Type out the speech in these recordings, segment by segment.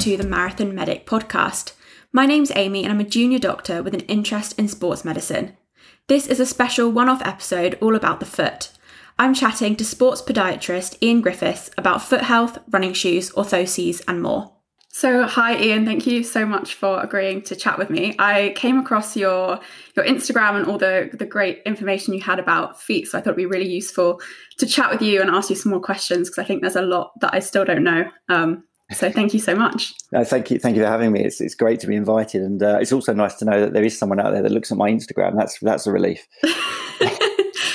to the Marathon Medic podcast. My name's Amy and I'm a junior doctor with an interest in sports medicine. This is a special one off episode all about the foot. I'm chatting to sports podiatrist Ian Griffiths about foot health, running shoes, orthoses, and more. So, hi Ian, thank you so much for agreeing to chat with me. I came across your your Instagram and all the the great information you had about feet, so I thought it'd be really useful to chat with you and ask you some more questions because I think there's a lot that I still don't know. Um, so, thank you so much. No, thank you, thank you for having me. It's it's great to be invited, and uh, it's also nice to know that there is someone out there that looks at my Instagram. That's that's a relief.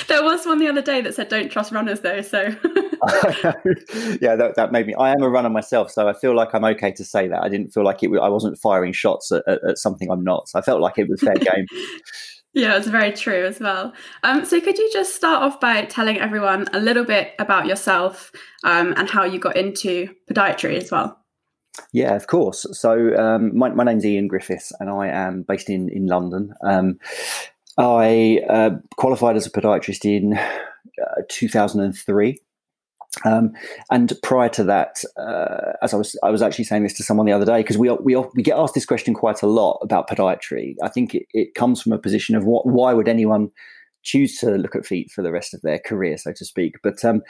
there was one the other day that said don't trust runners though so yeah that, that made me i am a runner myself so i feel like i'm okay to say that i didn't feel like it i wasn't firing shots at, at, at something i'm not so i felt like it was fair game yeah it's very true as well um, so could you just start off by telling everyone a little bit about yourself um, and how you got into podiatry as well yeah, of course. So um, my, my name's Ian Griffiths, and I am based in in London. Um, I uh, qualified as a podiatrist in uh, 2003. Um, and prior to that, uh, as I was, I was actually saying this to someone the other day because we we we get asked this question quite a lot about podiatry. I think it, it comes from a position of what, why would anyone choose to look at feet for the rest of their career, so to speak. But um,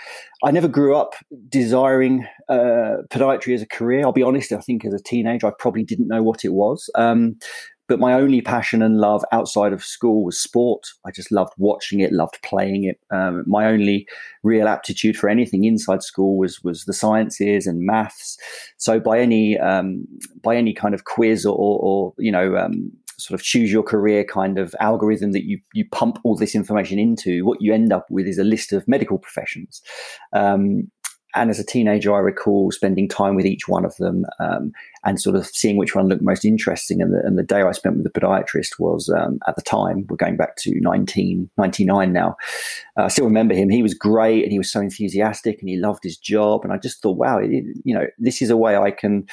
I never grew up desiring uh, podiatry as a career. I'll be honest. I think as a teenager, I probably didn't know what it was. Um, but my only passion and love outside of school was sport. I just loved watching it, loved playing it. Um, my only real aptitude for anything inside school was was the sciences and maths. So by any um, by any kind of quiz or, or you know um, sort of choose your career kind of algorithm that you you pump all this information into, what you end up with is a list of medical professions. Um, and as a teenager, I recall spending time with each one of them um, and sort of seeing which one looked most interesting. And the, and the day I spent with the podiatrist was um, at the time, we're going back to 1999 now. Uh, I still remember him. He was great and he was so enthusiastic and he loved his job. And I just thought, wow, it, you know, this is a way I can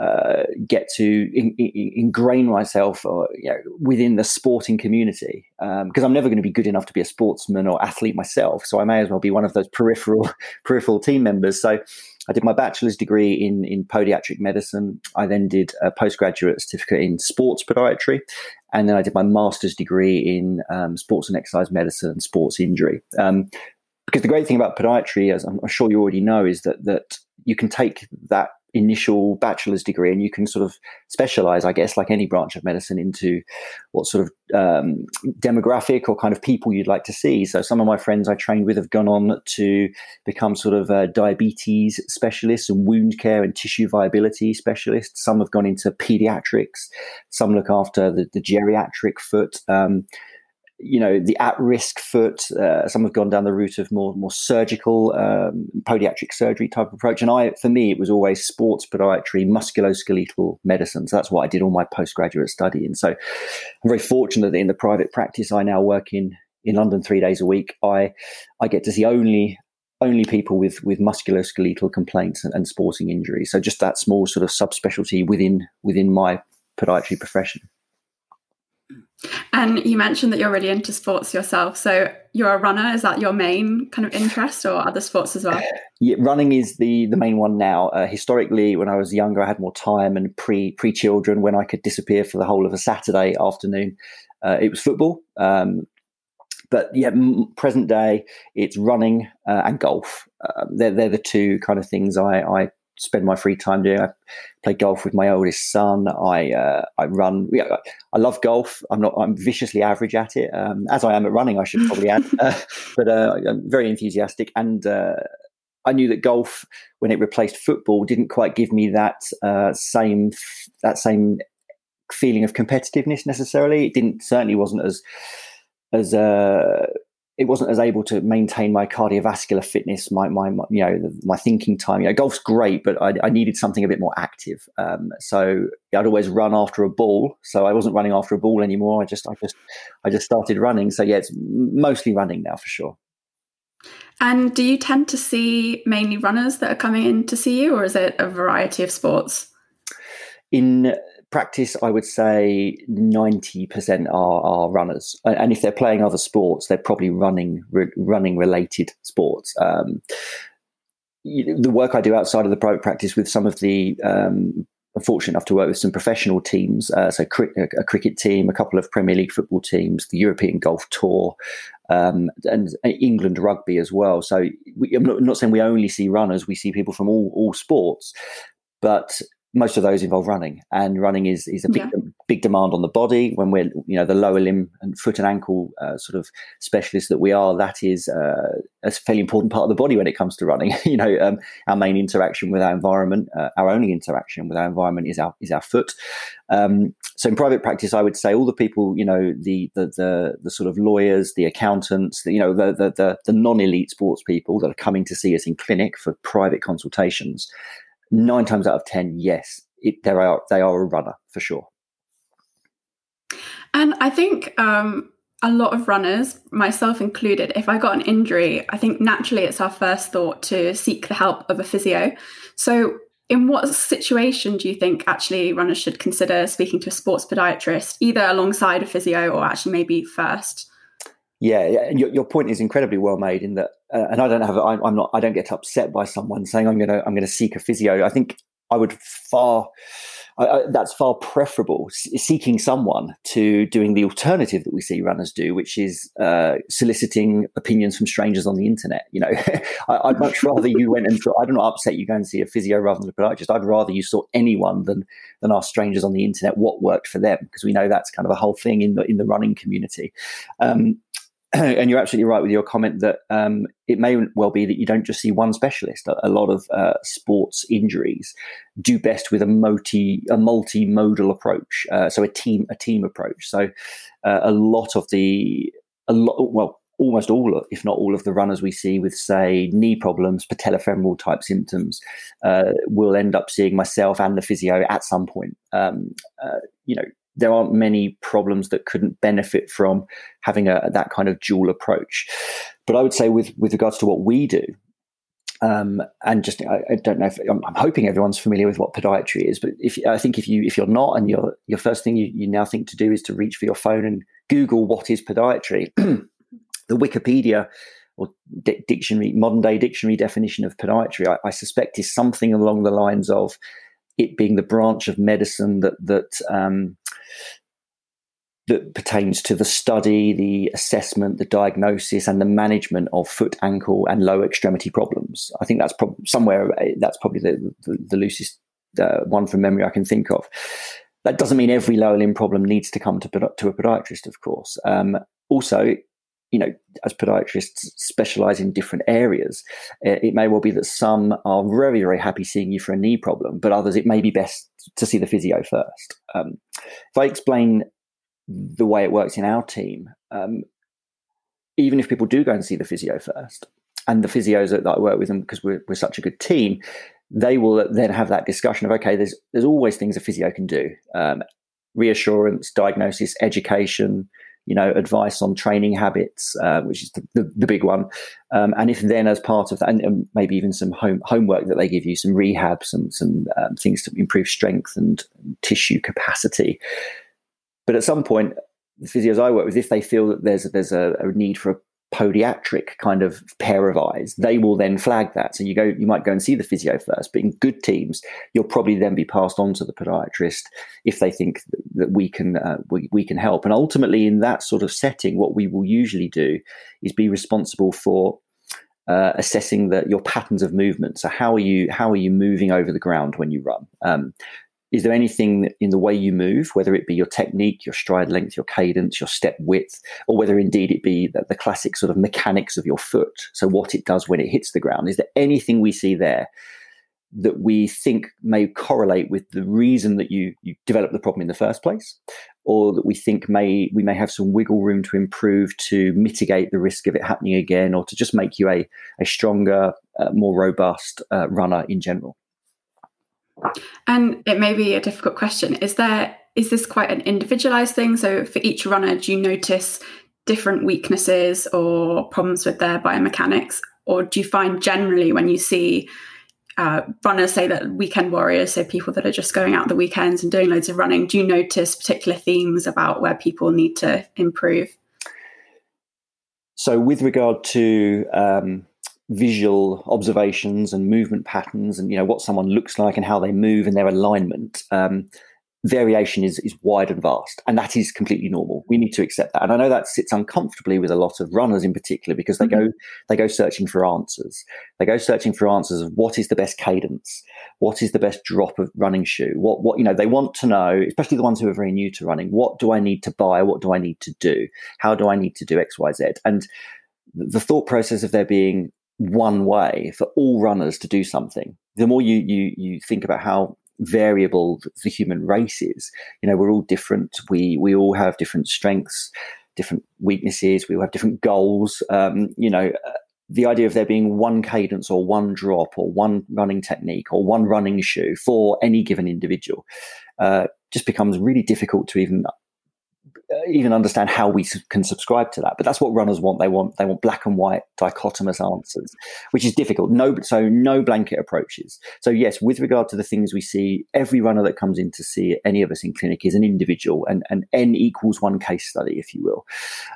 uh, get to in, in, ingrain myself or, uh, you know, within the sporting community because um, I'm never going to be good enough to be a sportsman or athlete myself. So I may as well be one of those peripheral peripheral team members. So I did my bachelor's degree in in podiatric medicine. I then did a postgraduate certificate in sports podiatry, and then I did my master's degree in um, sports and exercise medicine and sports injury. Um, because the great thing about podiatry, as I'm sure you already know, is that that you can take that initial bachelor's degree and you can sort of specialize i guess like any branch of medicine into what sort of um, demographic or kind of people you'd like to see. So some of my friends i trained with have gone on to become sort of uh, diabetes specialists and wound care and tissue viability specialists. Some have gone into pediatrics. Some look after the, the geriatric foot. Um, you know the at-risk foot. Uh, some have gone down the route of more more surgical um, podiatric surgery type approach, and I, for me, it was always sports podiatry, musculoskeletal medicine. So that's what I did all my postgraduate study And So I'm very fortunate that in the private practice I now work in in London three days a week. I I get to see only only people with with musculoskeletal complaints and, and sporting injuries. So just that small sort of subspecialty within within my podiatry profession. And you mentioned that you're really into sports yourself. So you're a runner. Is that your main kind of interest, or other sports as well? Yeah, running is the the main one now. Uh, historically, when I was younger, I had more time and pre pre children when I could disappear for the whole of a Saturday afternoon. Uh, it was football. Um, but yeah, present day, it's running uh, and golf. Uh, they're they're the two kind of things I, I spend my free time doing. I play golf with my oldest son. I uh, I run. I love golf. I'm not. I'm viciously average at it, um, as I am at running. I should probably add, uh, but uh, I'm very enthusiastic. And uh, I knew that golf, when it replaced football, didn't quite give me that uh, same that same feeling of competitiveness necessarily. It didn't certainly wasn't as as uh, it wasn't as able to maintain my cardiovascular fitness, my my, my you know my thinking time. You know, golf's great, but I, I needed something a bit more active. Um, so I'd always run after a ball. So I wasn't running after a ball anymore. I just I just I just started running. So yeah, it's mostly running now for sure. And do you tend to see mainly runners that are coming in to see you, or is it a variety of sports? In practice, I would say 90% are, are runners. And if they're playing other sports, they're probably running, re- running related sports. Um, the work I do outside of the private practice with some of the um, fortunate enough to work with some professional teams, uh, so a cricket team, a couple of Premier League football teams, the European Golf Tour, um, and England rugby as well. So we, I'm, not, I'm, not, saying we only see runners; we see people from all all sports. But most of those involve running, and running is is a big yeah. big demand on the body. When we're you know the lower limb and foot and ankle uh, sort of specialists that we are, that is uh, a fairly important part of the body when it comes to running. you know, um, our main interaction with our environment, uh, our only interaction with our environment is our is our foot. Um, so in private practice, I would say all the people, you know, the the the, the sort of lawyers, the accountants, the, you know, the, the the the non elite sports people that are coming to see us in clinic for private consultations nine times out of ten, yes, it, they are they are a runner for sure. And I think um, a lot of runners, myself included, if I got an injury, I think naturally it's our first thought to seek the help of a physio. So, in what situation do you think actually runners should consider speaking to a sports podiatrist, either alongside a physio or actually maybe first? Yeah, your, your point is incredibly well made. In that, uh, and I don't have, I'm, I'm not, I don't get upset by someone saying I'm going to, I'm to seek a physio. I think I would far, I, I, that's far preferable seeking someone to doing the alternative that we see runners do, which is uh, soliciting opinions from strangers on the internet. You know, I, would much rather you went and I don't know, upset you go and see a physio rather than a podiatrist. I'd rather you saw anyone than than ask strangers on the internet what worked for them because we know that's kind of a whole thing in the in the running community. Um, and you're absolutely right with your comment that um, it may well be that you don't just see one specialist. A, a lot of uh, sports injuries do best with a multi a multimodal approach, uh, so a team a team approach. So uh, a lot of the a lot well almost all, if not all, of the runners we see with, say, knee problems, patellofemoral type symptoms, uh, will end up seeing myself and the physio at some point. Um, uh, you know, there aren't many problems that couldn't benefit from having a, that kind of dual approach. But I would say, with with regards to what we do, um, and just I, I, don't know if I'm, I'm, hoping everyone's familiar with what podiatry is, but if I think if you if you're not, and your your first thing you, you now think to do is to reach for your phone and Google what is podiatry, the Wikipedia or di- dictionary modern day dictionary definition of podiatry, I, I suspect is something along the lines of it being the branch of medicine that that um, that pertains to the study, the assessment, the diagnosis, and the management of foot, ankle, and lower extremity problems. I think that's prob- somewhere that's probably the, the, the loosest uh, one from memory I can think of. That doesn't mean every lower limb problem needs to come to, to a podiatrist, of course. Um, also, you know, as podiatrists specialize in different areas, it may well be that some are very, very happy seeing you for a knee problem, but others it may be best to see the physio first. Um, if I explain the way it works in our team, um, even if people do go and see the physio first, and the physios that, I work with them because we're, we're such a good team, they will then have that discussion of okay, there's there's always things a physio can do, um, reassurance, diagnosis, education, you know, advice on training habits, uh, which is the, the, the big one. Um, and if then, as part of that, and, and, maybe even some home homework that they give you, some rehab, some some um, things to improve strength and tissue capacity. But at some point, the physios I work with, if they feel that there's there's a, a need for a podiatric kind of pair of eyes, they will then flag that. So you go, you might go and see the physio first, but in good teams, you'll probably then be passed on to the podiatrist if they think that we can uh, we, we can help. And ultimately, in that sort of setting, what we will usually do is be responsible for uh, assessing that your patterns of movement. So how are you how are you moving over the ground when you run? Um, is there anything in the way you move, whether it be your technique, your stride length, your cadence, your step width, or whether indeed it be the, the classic sort of mechanics of your foot? So, what it does when it hits the ground. Is there anything we see there that we think may correlate with the reason that you, you developed the problem in the first place? Or that we think may we may have some wiggle room to improve to mitigate the risk of it happening again, or to just make you a, a stronger, uh, more robust uh, runner in general? And it may be a difficult question. Is there is this quite an individualized thing? So for each runner, do you notice different weaknesses or problems with their biomechanics? Or do you find generally when you see uh, runners say that weekend warriors, so people that are just going out the weekends and doing loads of running, do you notice particular themes about where people need to improve? So, with regard to um, visual observations and movement patterns and you know what someone looks like and how they move and their alignment um, variation is, is wide and vast, and that is completely normal. We need to accept that. And I know that sits uncomfortably with a lot of runners in particular because they mm-hmm. go they go searching for answers. They go searching for answers of what is the best cadence, what is the best drop of running shoe, what what you know they want to know, especially the ones who are very new to running. What do I need to buy? What do I need to do? How do I need to do X Y Z? And the thought process of there being one way for all runners to do something. The more you you you think about how variable the human race is. You know, we're all different. We we all have different strengths, different weaknesses. We all have different goals. Um, you know, uh, the idea of there being one cadence or one drop or one running technique or one running shoe for any given individual uh, just becomes really difficult to even even understand how we can subscribe to that. But that's what runners want. They want they want black and white dichotomous answers, which is difficult. No, so no blanket approaches. So yes, with regard to the things we see, every runner that comes in to see any of us in clinic is an individual, and and n equals one case study, if you will.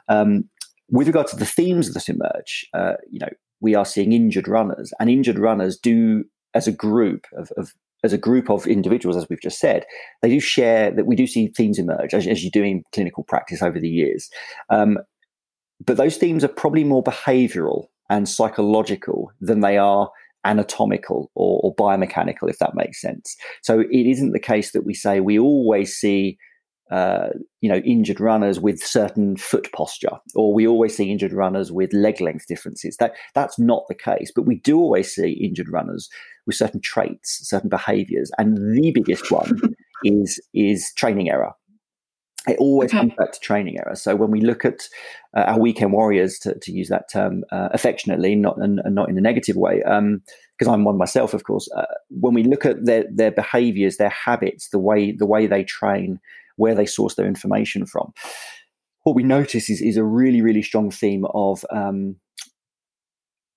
Um, with regard to the themes that emerge, uh, you know, we are seeing injured runners, and injured runners do as a group of, of as a group of individuals, as we've just said, they do share that we do see themes emerge as, as you do in clinical practice over the years. Um, but those themes are probably more behavioral and psychological than they are anatomical or, or, biomechanical, if that makes sense. So it isn't the case that we say we always see uh, you know, injured runners with certain foot posture, or we always see injured runners with leg length differences. That that's not the case, but we do always see injured runners with certain traits, certain behaviours, and the biggest one is is training error. It always okay. comes back to training error. So when we look at uh, our weekend warriors, to, to use that term uh, affectionately, not and, and, not in a negative way, because um, I'm one myself, of course. Uh, when we look at their their behaviours, their habits, the way the way they train where they source their information from. What we notice is, is a really, really strong theme of um,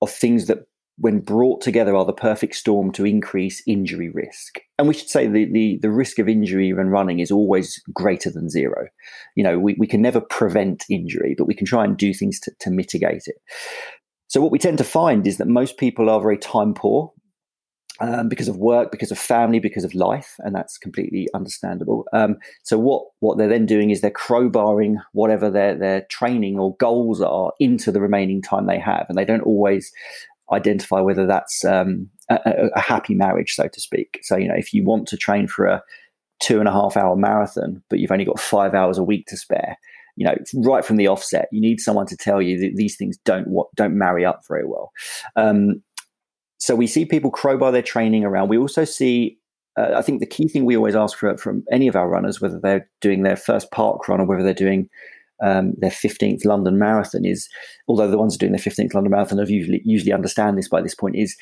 of things that when brought together are the perfect storm to increase injury risk. And we should say the, the, the, risk of injury when running is always greater than zero. You know, we, we can never prevent injury, but we can try and do things to, to mitigate it. So what we tend to find is that most people are very time poor um, because of work, because of family, because of life, and that's completely understandable. Um, so what what they're then doing is they're crowbarring whatever their their training or goals are into the remaining time they have, and they don't always identify whether that's um, a, a, happy marriage, so to speak. So you know, if you want to train for a two and a half hour marathon, but you've only got five hours a week to spare, you know, right from the offset, you need someone to tell you that these things don't don't marry up very well. Um, so we see people crowbar their training around. We also see, uh, I think the key thing we always ask for from any of our runners, whether they're doing their first park run or whether they're doing um, their 15th London Marathon, is although the ones doing their 15th London Marathon have usually usually understand this by this point, is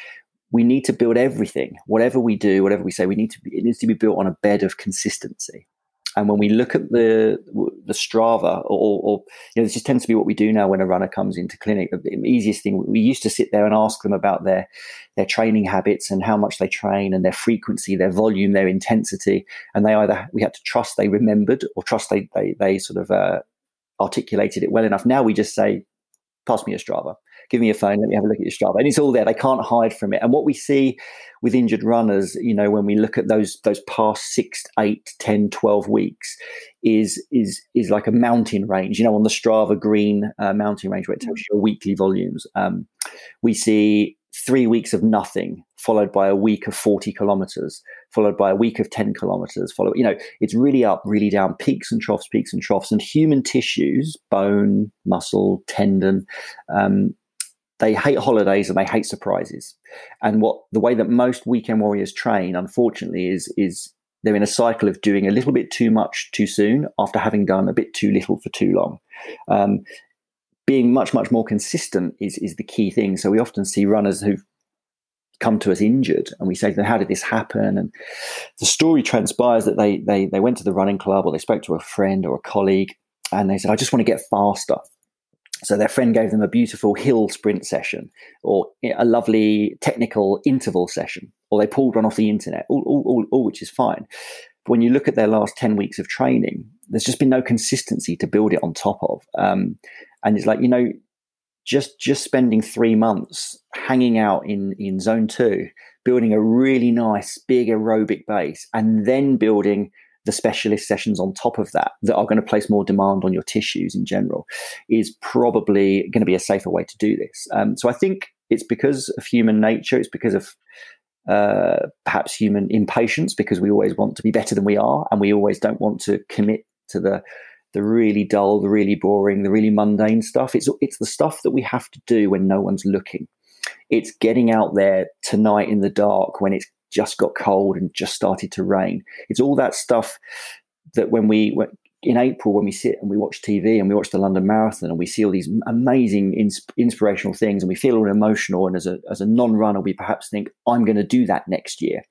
we need to build everything, whatever we do, whatever we say, we need to be, it needs to be built on a bed of consistency. And when we look at the the Strava, or, or, you know, this just tends to be what we do now when a runner comes into clinic. The easiest thing we used to sit there and ask them about their their training habits and how much they train and their frequency, their volume, their intensity, and they either we had to trust they remembered or trust they they, they sort of uh, articulated it well enough. Now we just say, "Pass me a Strava." give me your phone, let me have a look at your Strava. And it's all there. They can't hide from it. And what we see with injured runners, you know, when we look at those those past six, eight, 10, 12 weeks, is is is like a mountain range, you know, on the Strava green uh, mountain range where it tells you your weekly volumes. Um, we see three weeks of nothing, followed by a week of 40 kilometers, followed by a week of 10 kilometers, follow, you know, it's really up, really down, peaks and troughs, peaks and troughs. And human tissues, bone, muscle, tendon, um, they hate holidays and they hate surprises. And what the way that most weekend warriors train, unfortunately, is is they're in a cycle of doing a little bit too much too soon after having done a bit too little for too long. Um, being much much more consistent is is the key thing. So we often see runners who've come to us injured and we say how did this happen and the story transpires that they they they went to the running club or they spoke to a friend or a colleague and they said i just want to get faster so their friend gave them a beautiful hill sprint session or a lovely technical interval session, or they pulled one off the internet, all, all, all, all which is fine. But when you look at their last 10 weeks of training, there's just been no consistency to build it on top of. Um, and it's like, you know, just just spending three months hanging out in in zone two, building a really nice big aerobic base, and then building the specialist sessions on top of that that are going to place more demand on your tissues in general is probably going to be a safer way to do this. Um, so I think it's because of human nature. It's because of uh, perhaps human impatience because we always want to be better than we are, and we always don't want to commit to the the really dull, the really boring, the really mundane stuff. It's it's the stuff that we have to do when no one's looking. It's getting out there tonight in the dark when it's just got cold and just started to rain. It's all that stuff that when we in April when we sit and we watch TV and we watch the London Marathon and we see all these amazing ins- inspirational things and we feel all emotional and as a as a non-runner we perhaps think I'm going to do that next year.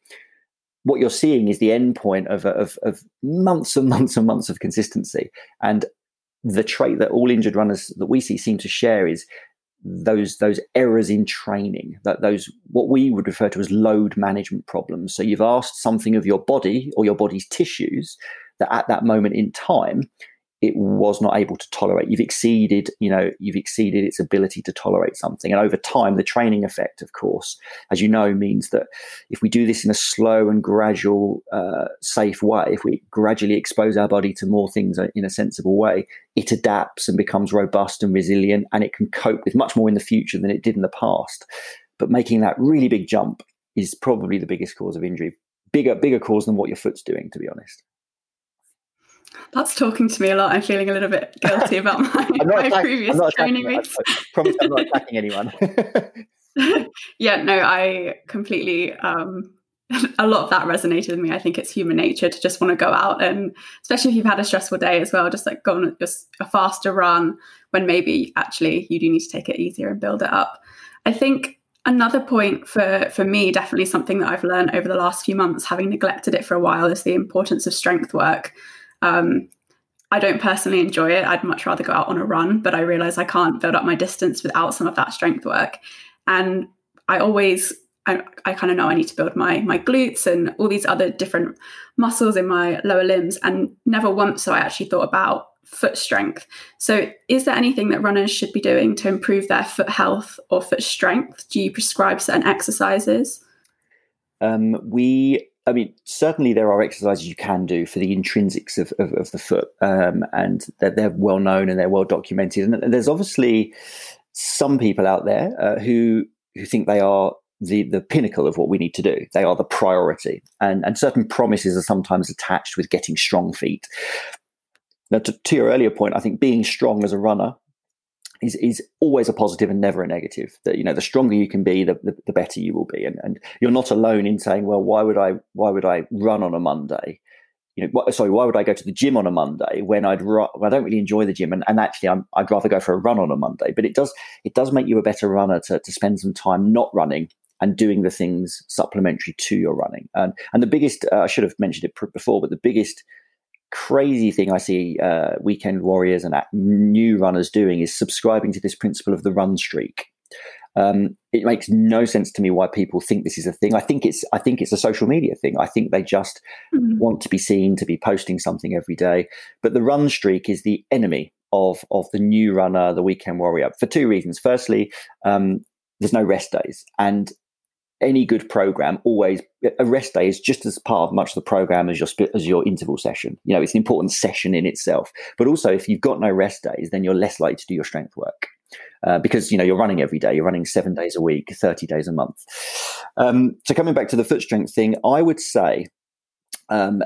What you're seeing is the end point of, of, of months and months and months of consistency. And the trait that all injured runners that we see seem to share is those those errors in training that those what we would refer to as load management problems so you've asked something of your body or your body's tissues that at that moment in time it was not able to tolerate. You've exceeded you know you've exceeded its ability to tolerate something. And over time the training effect of course as you know means that if we do this in a slow and gradual uh, safe way if we gradually expose our body to more things in a sensible way it adapts and becomes robust and resilient and it can cope with much more in the future than it did in the past. But making that really big jump is probably the biggest cause of injury. Bigger bigger cause than what your foot's doing to be honest that's talking to me a lot. I'm feeling a little bit guilty about my, my previous training weeks. I promise I'm not attacking anyone. yeah, no, I completely. Um, a lot of that resonated with me. I think it's human nature to just want to go out and, especially if you've had a stressful day as well, just like go on just a faster run when maybe actually you do need to take it easier and build it up. I think another point for for me, definitely something that I've learned over the last few months, having neglected it for a while, is the importance of strength work. Um, I don't personally enjoy it. I'd much rather go out on a run, but I realize I can't build up my distance without some of that strength work. And I always, I, I kind of know I need to build my my glutes and all these other different muscles in my lower limbs. And never once so I actually thought about foot strength. So, is there anything that runners should be doing to improve their foot health or foot strength? Do you prescribe certain exercises? Um, we I mean, certainly there are exercises you can do for the intrinsics of, of, of the foot, um, and they're, they're, well known and they're well documented. And there's obviously some people out there uh, who who think they are the the pinnacle of what we need to do. They are the priority, and and certain promises are sometimes attached with getting strong feet. Now, to, to your earlier point, I think being strong as a runner is is always a positive and never a negative. That you know, the stronger you can be, the, the, the better you will be, and and you're not alone in saying, well, why would I why would I run on a Monday? You know, sorry, why would I go to the gym on a Monday when I'd ru- I don't really enjoy the gym, and, and actually I'm, I'd rather go for a run on a Monday. But it does it does make you a better runner to to spend some time not running and doing the things supplementary to your running. And and the biggest uh, I should have mentioned it before, but the biggest crazy thing I see uh, weekend warriors and new runners doing is subscribing to this principle of the run streak. Um, it makes no sense to me why people think this is a thing. I think it's I think it's a social media thing. I think they just mm-hmm. want to be seen to be posting something every day. But the run streak is the enemy of of the new runner, the weekend warrior, for two reasons. Firstly, um, there's no rest days, and any good program always a rest day is just as part of much of the program as your as your interval session. You know, it's an important session in itself. But also, if you've got no rest days, then you're less likely to do your strength work. Uh, because you know you're running every day, you're running seven days a week, thirty days a month. Um, so coming back to the foot strength thing, I would say um,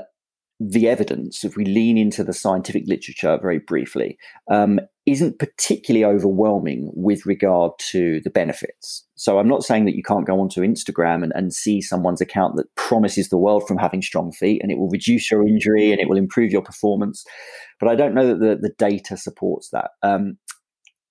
the evidence, if we lean into the scientific literature very briefly, um, isn't particularly overwhelming with regard to the benefits. So I'm not saying that you can't go onto Instagram and, and see someone's account that promises the world from having strong feet and it will reduce your injury and it will improve your performance. But I don't know that the, the data supports that. Um,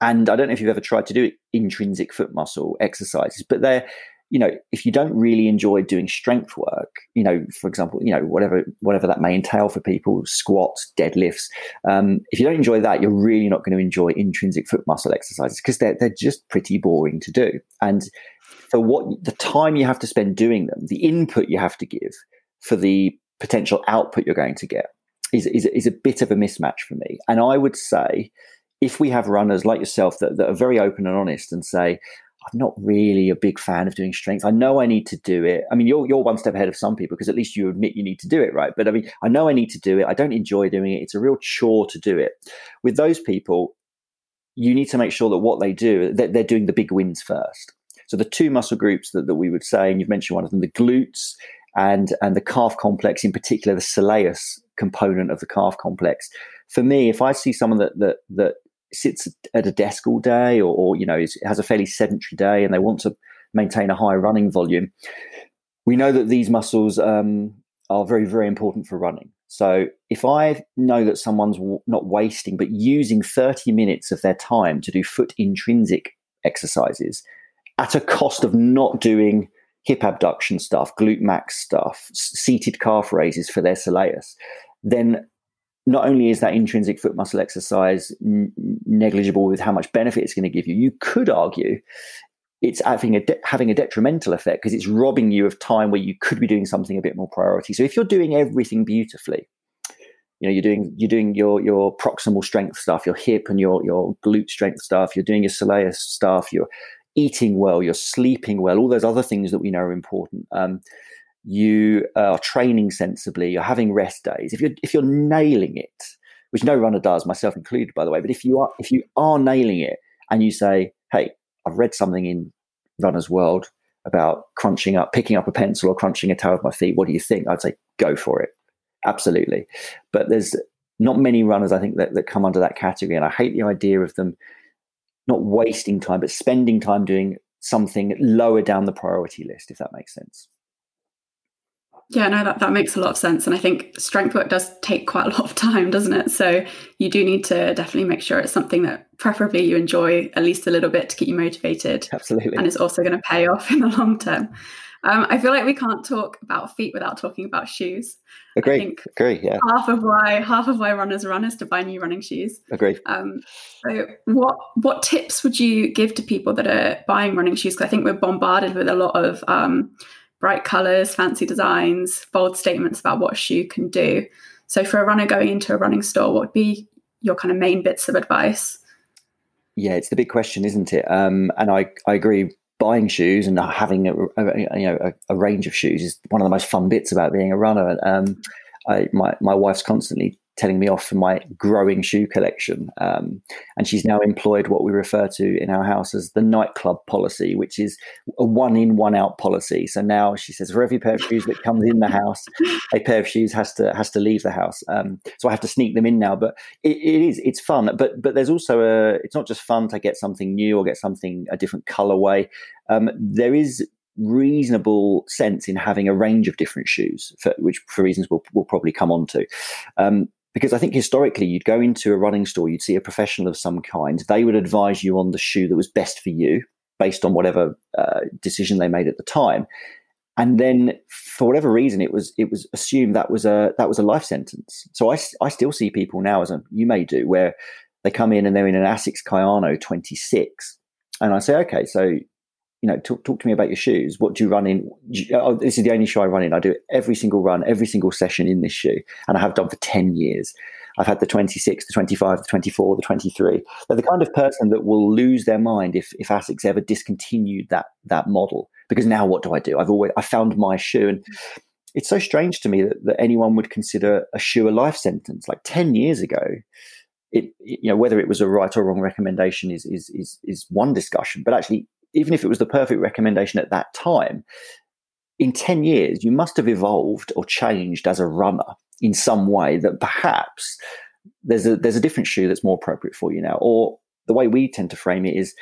and I don't know if you've ever tried to do intrinsic foot muscle exercises, but they're you know, if you don't really enjoy doing strength work, you know, for example, you know, whatever whatever that may entail for people, squats, deadlifts. Um, if you don't enjoy that, you're really not going to enjoy intrinsic foot muscle exercises because they're they're just pretty boring to do. And for what the time you have to spend doing them, the input you have to give for the potential output you're going to get is is, is a bit of a mismatch for me. And I would say if we have runners like yourself that, that are very open and honest and say, I'm not really a big fan of doing strength. I know I need to do it. I mean, you're you're one step ahead of some people because at least you admit you need to do it, right? But I mean, I know I need to do it. I don't enjoy doing it. It's a real chore to do it. With those people, you need to make sure that what they do, that they're doing the big wins first. So the two muscle groups that, that we would say, and you've mentioned one of them, the glutes and and the calf complex, in particular the soleus component of the calf complex. For me, if I see someone that that that sits at a desk all day or, or you know is, has a fairly sedentary day and they want to maintain a high running volume, we know that these muscles um, are very very important for running. So if I know that someone's not wasting but using 30 minutes of their time to do foot intrinsic exercises at a cost of not doing hip abduction stuff, glute max stuff, seated calf raises for their soleus, then not only is that intrinsic foot muscle exercise n- negligible with how much benefit it's going to give you, you could argue it's having a de- having a detrimental effect because it's robbing you of time where you could be doing something a bit more priority. So if you're doing everything beautifully, you know you're doing you're doing your your proximal strength stuff, your hip and your your glute strength stuff, you're doing your soleus stuff, you're eating well, you're sleeping well, all those other things that we know are important. Um, you are training sensibly, you're having rest days, if you're if you're nailing it, which no runner does, myself included, by the way, but if you are if you are nailing it and you say, "Hey, I've read something in Runner's World about crunching up, picking up a pencil or crunching a toe with my feet. What do you think?" I'd say, "Go for it, absolutely." But there's not many runners, I think, that, that come under that category, and I hate the idea of them not wasting time, but spending time doing something lower down the priority list, if that makes sense. Yeah, no, that, that makes a lot of sense. And I think strength work does take quite a lot of time, doesn't it? So you do need to definitely make sure it's something that preferably you enjoy at least a little bit to keep you motivated. Absolutely. And it's also going to pay off in the long term. Um, I feel like we can't talk about feet without talking about shoes. Agree. Agree. Yeah. Half of why half of why runners run is to buy new running shoes. Agree. Um, so, what what tips would you give to people that are buying running shoes? Because I think we're bombarded with a lot of um, bright colors, fancy designs, bold statements about what a shoe can do. So, for a runner going into a running store, what would be your kind of main bits of advice? Yeah, it's the big question, isn't it? Um, and I, I agree. Buying shoes and having a, a you know a, a, range of shoes is one of the most fun bits about being a runner. Um, I, my my wife's constantly telling me off for my growing shoe collection. Um, and she's now employed what we refer to in our house as the nightclub policy, which is a one in, one out policy. So now she says for every pair of shoes that comes in the house, a pair of shoes has to has to leave the house. Um, so I have to sneak them in now. But it, it is it's fun. But but there's also a it's not just fun to get something new or get something a different colorway. Um, there is reasonable sense in having a range of different shoes, for, which for reasons we'll, we'll probably come on to. Um, because I think historically you'd go into a running store, you'd see a professional of some kind. They would advise you on the shoe that was best for you based on whatever uh, decision they made at the time. And then, for whatever reason, it was it was assumed that was a that was a life sentence. So I, I still see people now, as a, you may do, where they come in and they're in an Asics Kayano 26, and I say, okay, so you know, talk, talk to me about your shoes. What do you run in? You, oh, this is the only shoe I run in. I do every single run, every single session in this shoe, and I have done for 10 years. I've had the 26, the 25, the 24, the 23. They're the kind of person that will lose their mind if, if Asics ever discontinued that, that model. Because now what do I do? I've always, I found my shoe. And it's so strange to me that, that anyone would consider a shoe a life sentence. Like 10 years ago, it, you know, whether it was a right or wrong recommendation is, is, is, is one discussion, but actually even if it was the perfect recommendation at that time, in 10 years, you must have evolved or changed as a runner in some way that perhaps there's a, there's a different shoe that's more appropriate for you now. Or the way we tend to frame it is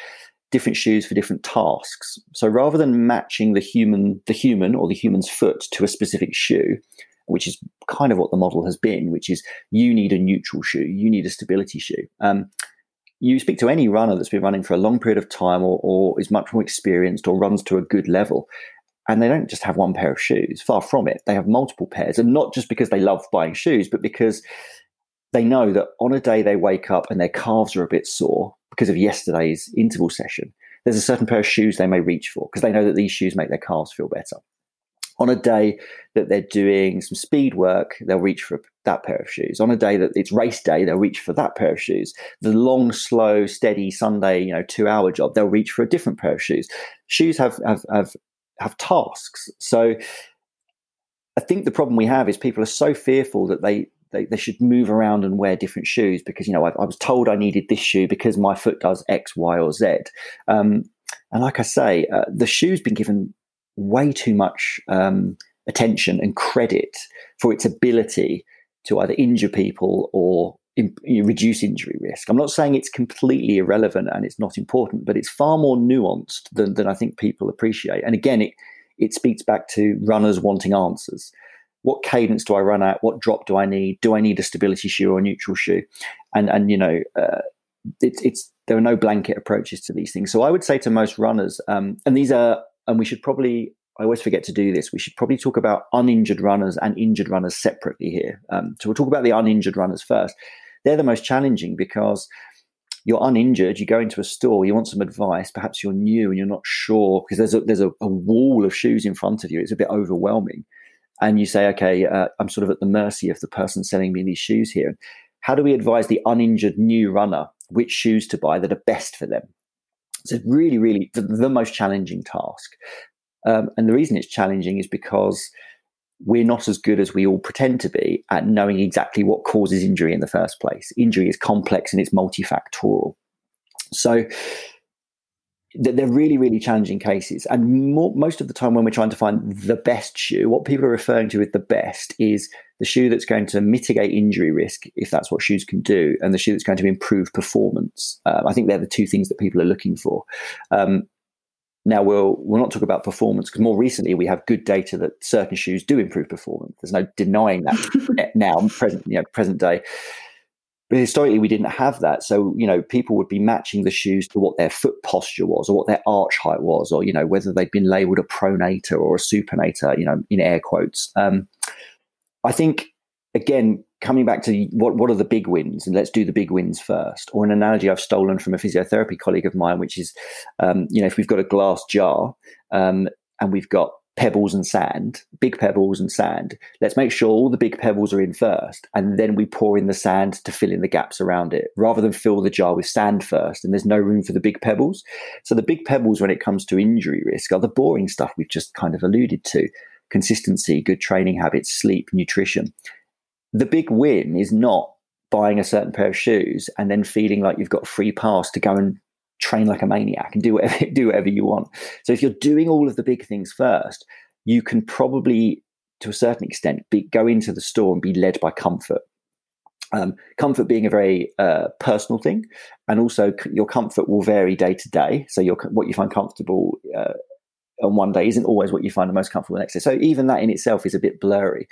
different shoes for different tasks. So rather than matching the human, the human or the human's foot to a specific shoe, which is kind of what the model has been, which is you need a neutral shoe, you need a stability shoe. Um, you speak to any runner that's been running for a long period of time or, or is much more experienced or runs to a good level, and they don't just have one pair of shoes. Far from it. They have multiple pairs, and not just because they love buying shoes, but because they know that on a day they wake up and their calves are a bit sore because of yesterday's interval session, there's a certain pair of shoes they may reach for because they know that these shoes make their calves feel better. On a day that they're doing some speed work, they'll reach for that pair of shoes. On a day that it's race day, they'll reach for that pair of shoes. The long, slow, steady Sunday, you know, two hour job, they'll reach for a different pair of shoes. Shoes have have have, have tasks. So I think the problem we have is people are so fearful that they they, they should move around and wear different shoes because you know I, I, was told I needed this shoe because my foot does X, Y, or Z. Um, and like I say, uh, the shoe's been given way too much um, attention and credit for its ability to either injure people or in, you know, reduce injury risk. I'm not saying it's completely irrelevant and it's not important, but it's far more nuanced than, than I think people appreciate. And again, it it speaks back to runners wanting answers what cadence do I run at? What drop do I need? Do I need a stability shoe or a neutral shoe? And and you know, uh, it's it's there are no blanket approaches to these things. So I would say to most runners, um, and these are, and we should probably. I always forget to do this. We should probably talk about uninjured runners and injured runners separately here. Um, so we'll talk about the uninjured runners first. They're the most challenging because you're uninjured, you go into a store, you want some advice, perhaps you're new and you're not sure because there's a, there's a, a, wall of shoes in front of you. It's a bit overwhelming and you say, okay, uh, I'm sort of at the mercy of the person selling me these shoes here. How do we advise the uninjured new runner which shoes to buy that are best for them? It's a really, really the, the most challenging task. Um, and the reason it's challenging is because we're not as good as we all pretend to be at knowing exactly what causes injury in the first place. Injury is complex and it's multifactorial. So they're really, really challenging cases. And more, most of the time, when we're trying to find the best shoe, what people are referring to with the best is the shoe that's going to mitigate injury risk, if that's what shoes can do, and the shoe that's going to improve performance. Um, I think they're the two things that people are looking for. Um, now we'll we'll not talk about performance because more recently we have good data that certain shoes do improve performance. There's no denying that now, present you know, present day. But historically, we didn't have that. So, you know, people would be matching the shoes to what their foot posture was or what their arch height was, or, you know, whether they'd been labeled a pronator or a supinator, you know, in air quotes. Um, I think, again, coming back to what, what are the big wins, and let's do the big wins first, or an analogy I've stolen from a physiotherapy colleague of mine, which is, um, you know, if we've got a glass jar um, and we've got pebbles and sand, big pebbles and sand. Let's make sure all the big pebbles are in first, and then we pour in the sand to fill in the gaps around it, rather than fill the jar with sand first, and there's no room for the big pebbles. So the big pebbles, when it comes to injury risk, are the boring stuff we've just kind of alluded to: consistency, good training habits, sleep, nutrition. The big win is not buying a certain pair of shoes and then feeling like you've got free pass to go and train like a maniac and do whatever do whatever you want. So if you're doing all of the big things first, you can probably, to a certain extent, be, go into the store and be led by comfort. Um, comfort being a very uh, personal thing, and also c- your comfort will vary day to day. So your what you find comfortable uh, on one day isn't always what you find the most comfortable the next day. So even that in itself is a bit blurry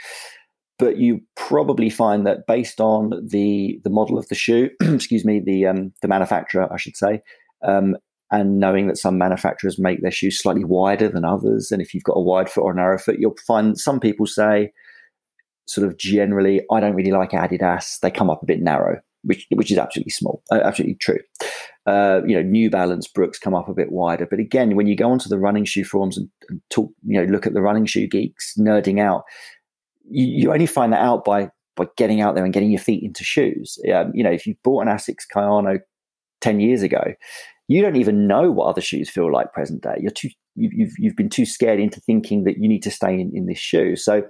but you probably find that based on the the model of the shoe, excuse me, the um, the manufacturer, I should say, um, and knowing that some manufacturers make their shoes slightly wider than others. And if you've got a wide foot or a narrow foot, you'll find some people say, sort of generally, I don't really like Adidas. They come up a bit narrow, which which is absolutely small, uh, absolutely true. Uh, you know, New Balance, Brooks come up a bit wider. But again, when you go onto the running shoe forums and, and talk, you know, look at the running shoe geeks nerding out, you, you only find that out by by getting out there and getting your feet into shoes. Um, you know, if you bought an Asics Kayano 10 years ago, you don't even know what other shoes feel like present day. You're too, you've, you've been too scared into thinking that you need to stay in, in this shoe. So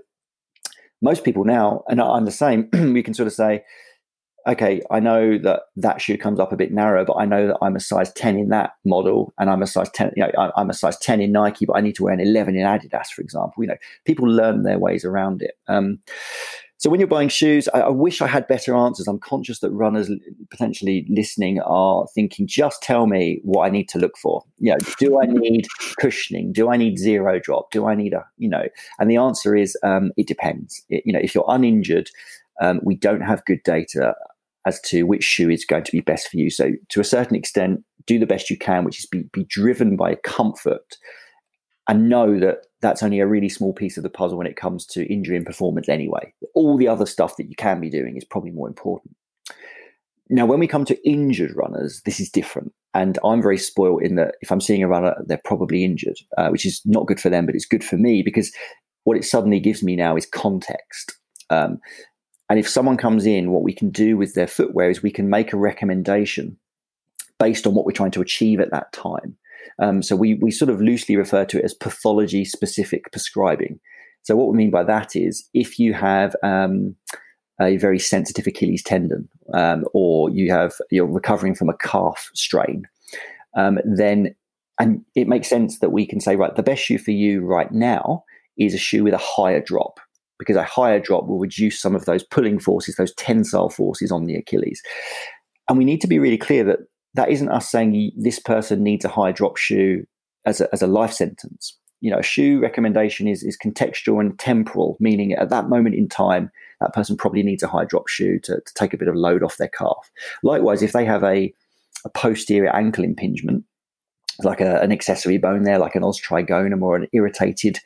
most people now, and I'm the same, we can sort of say, okay, I know that that shoe comes up a bit narrow, but I know that I'm a size 10 in that model and I'm a size 10, you know, I'm a size 10 in Nike, but I need to wear an 11 in Adidas, for example. You know, people learn their ways around it. Um, so when you're buying shoes, I, I, wish I had better answers. I'm conscious that runners potentially listening are thinking, just tell me what I need to look for. You know, do I need cushioning? Do I need zero drop? Do I need a, you know, and the answer is, um, it depends. It, you know, if you're uninjured, um, we don't have good data as to which shoe is going to be best for you. So to a certain extent, do the best you can, which is be, be driven by comfort and know that that's only a really small piece of the puzzle when it comes to injury and performance anyway. All the other stuff that you can be doing is probably more important. Now, when we come to injured runners, this is different. And I'm very spoiled in that if I'm seeing a runner, they're probably injured, uh, which is not good for them, but it's good for me because what it suddenly gives me now is context. Um, and if someone comes in, what we can do with their footwear is we can make a recommendation based on what we're trying to achieve at that time. Um, so we we sort of loosely refer to it as pathology specific prescribing. So what we mean by that is if you have um, a very sensitive Achilles tendon, um, or you have you're recovering from a calf strain, um, then and it makes sense that we can say right, the best shoe for you right now is a shoe with a higher drop because a higher drop will reduce some of those pulling forces, those tensile forces on the Achilles. And we need to be really clear that that isn't us saying this person needs a high drop shoe as a, as a life sentence. You know, a shoe recommendation is, is contextual and temporal, meaning at that moment in time, that person probably needs a high drop shoe to, to take a bit of load off their calf. Likewise, if they have a, a posterior ankle impingement, like a, an accessory bone there, like an os trigonum or an irritated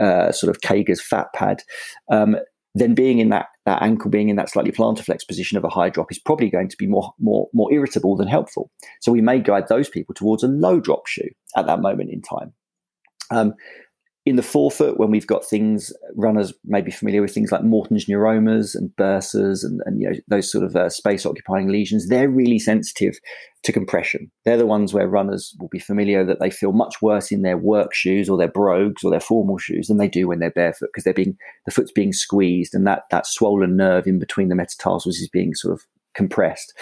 uh, sort of Kager's fat pad, um, then being in that that ankle being in that slightly plantar flex position of a high drop is probably going to be more more more irritable than helpful. So we may guide those people towards a low drop shoe at that moment in time. Um, in the forefoot, when we've got things, runners may be familiar with things like Morton's neuromas and bursas and, and you know, those sort of uh, space occupying lesions, they're really sensitive to compression. They're the ones where runners will be familiar that they feel much worse in their work shoes or their brogues or their formal shoes than they do when they're barefoot because they're being the foot's being squeezed and that that swollen nerve in between the metatarsals is being sort of compressed.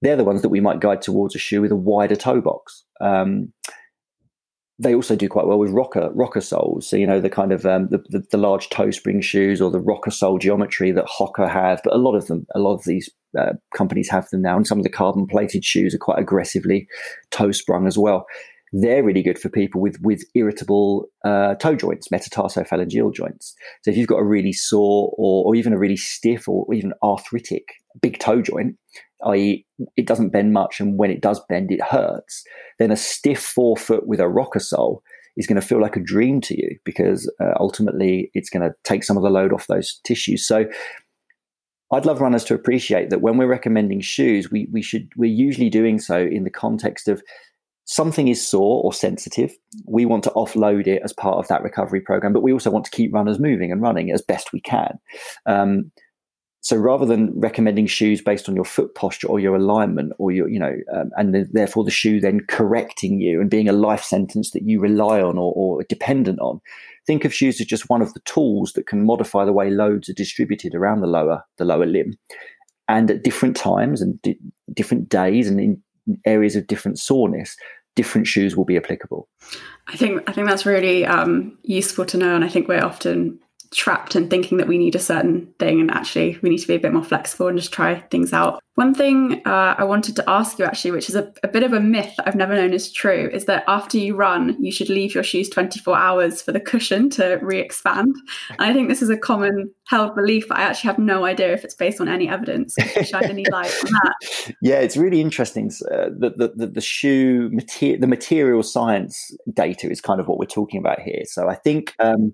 They're the ones that we might guide towards a shoe with a wider toe box. Um, they also do quite well with rocker rocker soles. So you know the kind of um, the, the, the large toe spring shoes or the rocker sole geometry that Hoka have, but a lot of them, a lot of these uh, companies have them now, and some of the carbon plated shoes are quite aggressively toe sprung as well. They're really good for people with with irritable uh, toe joints, metatarsophalangeal joints. So if you've got a really sore or, or even a really stiff or even arthritic big toe joint, i.e., it doesn't bend much, and when it does bend, it hurts, then a stiff forefoot with a rocker sole is going to feel like a dream to you because uh, ultimately it's going to take some of the load off those tissues. So I'd love runners to appreciate that when we're recommending shoes, we we should we're usually doing so in the context of something is sore or sensitive. We want to offload it as part of that recovery program, but we also want to keep runners moving and running as best we can. Um, so rather than recommending shoes based on your foot posture or your alignment or your, you know, um, and the, therefore the shoe then correcting you and being a life sentence that you rely on or, or dependent on, think of shoes as just one of the tools that can modify the way loads are distributed around the lower the lower limb, and at different times and di- different days and in areas of different soreness, different shoes will be applicable. I think I think that's really um, useful to know, and I think we're often trapped in thinking that we need a certain thing and actually we need to be a bit more flexible and just try things out. One thing uh, I wanted to ask you actually, which is a, a, bit of a myth I've never known is true, is that after you run, you should leave your shoes 24 hours for the cushion to re expand. And I think this is a common held belief, but I actually have no idea if it's based on any evidence. Shine any light on that? Yeah, it's really interesting. Uh, the, the, the, the shoe, material, the material science data is kind of what we're talking about here. So I think. Um,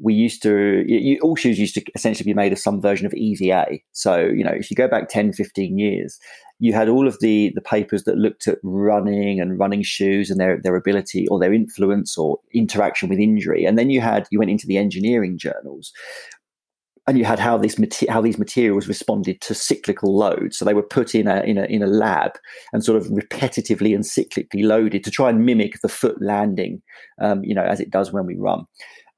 we used to you, all shoes used to essentially be made of some version of EVA. So you know, if you go back 10, 15 years, you had all of the the papers that looked at running and running shoes and their their ability or their influence or interaction with injury, and then you had you went into the engineering journals. And you had how this how these materials responded to cyclical loads. So they were put in a in a in a lab and sort of repetitively and cyclically loaded to try and mimic the foot landing, um, you know, as it does when we run.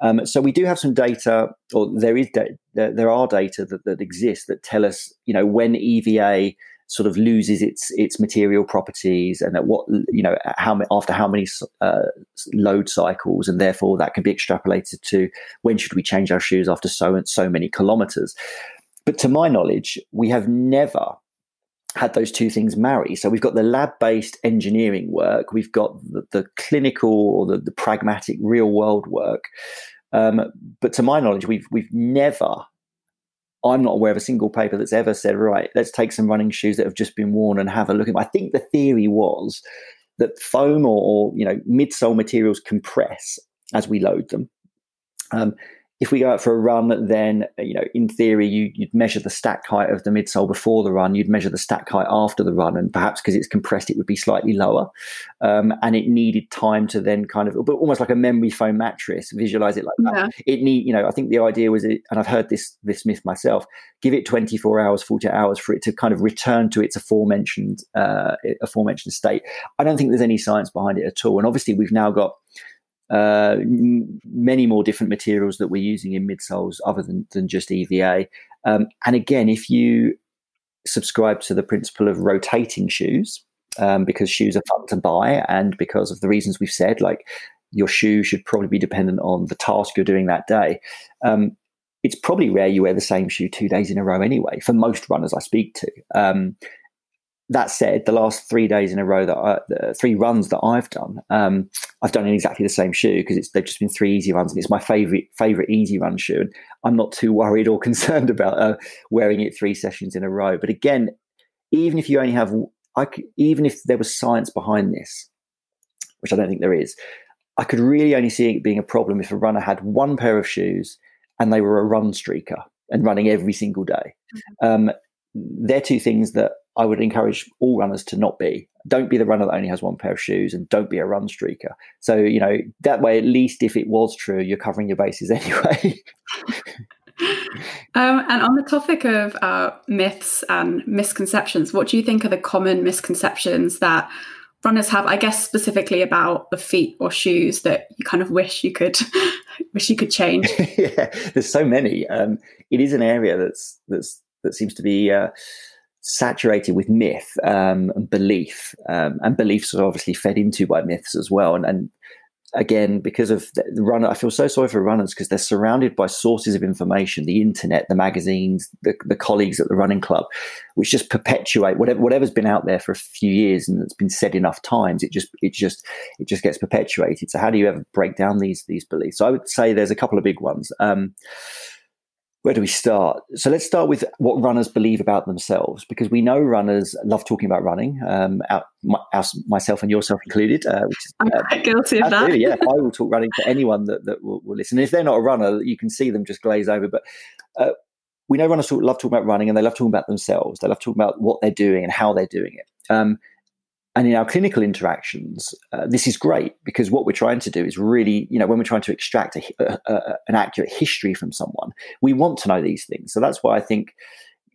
Um, so we do have some data, or there is da- there are data that, that exist that tell us, you know, when EVA sort of loses its its material properties and at what you know how after how many uh, load cycles and therefore that can be extrapolated to when should we change our shoes after so and so many kilometers but to my knowledge we have never had those two things marry. So we've got the lab based engineering work, we've got the, the clinical or the, the, pragmatic real world work. Um, but to my knowledge, we've we've never. I'm not aware of a single paper that's ever said, right, let's take some running shoes that have just been worn and have a look at them. I think the theory was that foam or, or you know midsole materials compress as we load them. Um, if we go out for a run, then you know, in theory, you, would measure the stack height of the midsole before the run. You'd measure the stack height after the run, and perhaps because it's compressed, it would be slightly lower. Um, and it needed time to then kind of, but almost like a memory foam mattress, visualize it like that. Yeah. It need, you know, I think the idea was, it, and I've heard this this myth myself. Give it 24 hours, 40 hours for it to kind of return to its aforementioned uh, aforementioned state. I don't think there's any science behind it at all. And obviously, we've now got uh, many more different materials that we're using in midsoles other than, than just EVA. Um, and again, if you subscribe to the principle of rotating shoes, um, because shoes are fun to buy and because of the reasons we've said, like your shoe should probably be dependent on the task you're doing that day. Um, it's probably rare you wear the same shoe two days in a row anyway, for most runners I speak to. That said, the last three days in a row that I, the three runs that I've done, um, I've done in exactly the same shoe because they've just been three easy runs, and it's my favorite favorite easy run shoe. And I'm not too worried or concerned about uh, wearing it three sessions in a row. But again, even if you only have, I could, even if there was science behind this, which I don't think there is, I could really only see it being a problem if a runner had one pair of shoes and they were a run streaker and running every single day. Mm-hmm. Um, they're two things that I would encourage all runners to not be. Don't be the runner that only has one pair of shoes and don't be a run streaker. So, you know, that way, at least if it was true, you're covering your bases anyway. um, and on the topic of uh, myths and misconceptions, what do you think are the common misconceptions that runners have? I guess specifically about the feet or shoes that you kind of wish you could wish you could change. yeah, there's so many. Um, it is an area that's that's that seems to be uh, saturated with myth um, and belief, um, and beliefs are obviously fed into by myths as well. And, and again, because of the runner, I feel so sorry for runners because they're surrounded by sources of information, the internet, the magazines, the, the colleagues at the running club, which just perpetuate whatever whatever's been out there for a few years and it's been said enough times. It just it just it just gets perpetuated. So how do you ever break down these these beliefs? So I would say there's a couple of big ones. Um, where do we start? So let's start with what runners believe about themselves, because we know runners love talking about running, um, my, myself and yourself included. Uh, which is, I'm uh, quite guilty of that. yeah, I will talk running to anyone that, that will, will, listen. if they're not a runner, you can see them just glaze over. But uh, we know runners talk, love talking about running, and they love talking about themselves. They love talking about what they're doing and how they're doing it. Um, and in our clinical interactions, uh, this is great because what we're trying to do is really, you know, when we're trying to extract a, a, a, an accurate history from someone, we want to know these things. So that's why I think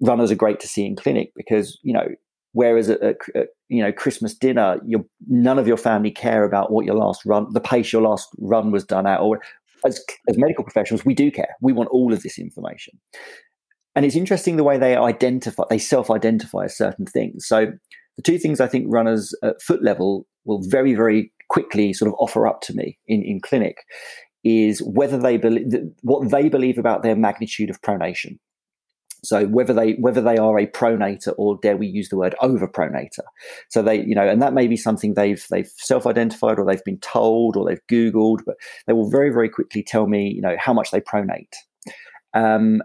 runners are great to see in clinic because, you know, whereas at, at, at you know Christmas dinner, none of your family care about what your last run, the pace your last run was done at, or as, as medical professionals, we do care. We want all of this information. And it's interesting the way they identify, they self-identify as certain things. So the two things I think runners at foot level will very, very quickly sort of offer up to me in, in clinic is whether they believe what they believe about their magnitude of pronation. So whether they whether they are a pronator or dare we use the word overpronator. So they you know and that may be something they've they've self-identified or they've been told or they've googled, but they will very very quickly tell me you know how much they pronate. Um,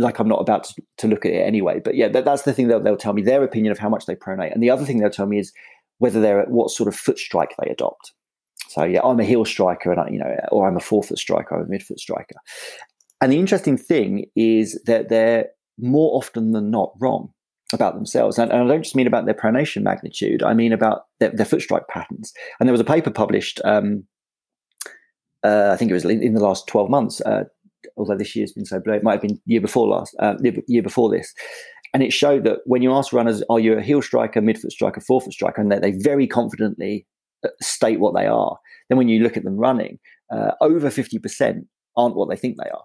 like I'm not about to, to look at it anyway. But yeah, that, that's the thing they'll, they'll tell me their opinion of how much they pronate. And the other thing they'll tell me is whether they're what sort of foot strike they adopt. So yeah, I'm a heel striker, and I, you know, or I'm a forefoot striker, I'm a midfoot striker. And the interesting thing is that they're more often than not wrong about themselves. And, and I don't just mean about their pronation magnitude; I mean about their, their foot strike patterns. And there was a paper published. Um, uh, I think it was in the last 12 months, uh, although this year's been so blurry, it might have been year before last, uh, year before this. And it showed that when you ask runners, are you a heel striker, midfoot striker, forefoot striker, and they, they very confidently uh, state what they are, then when you look at them running, uh, over 50% aren't what they think they are.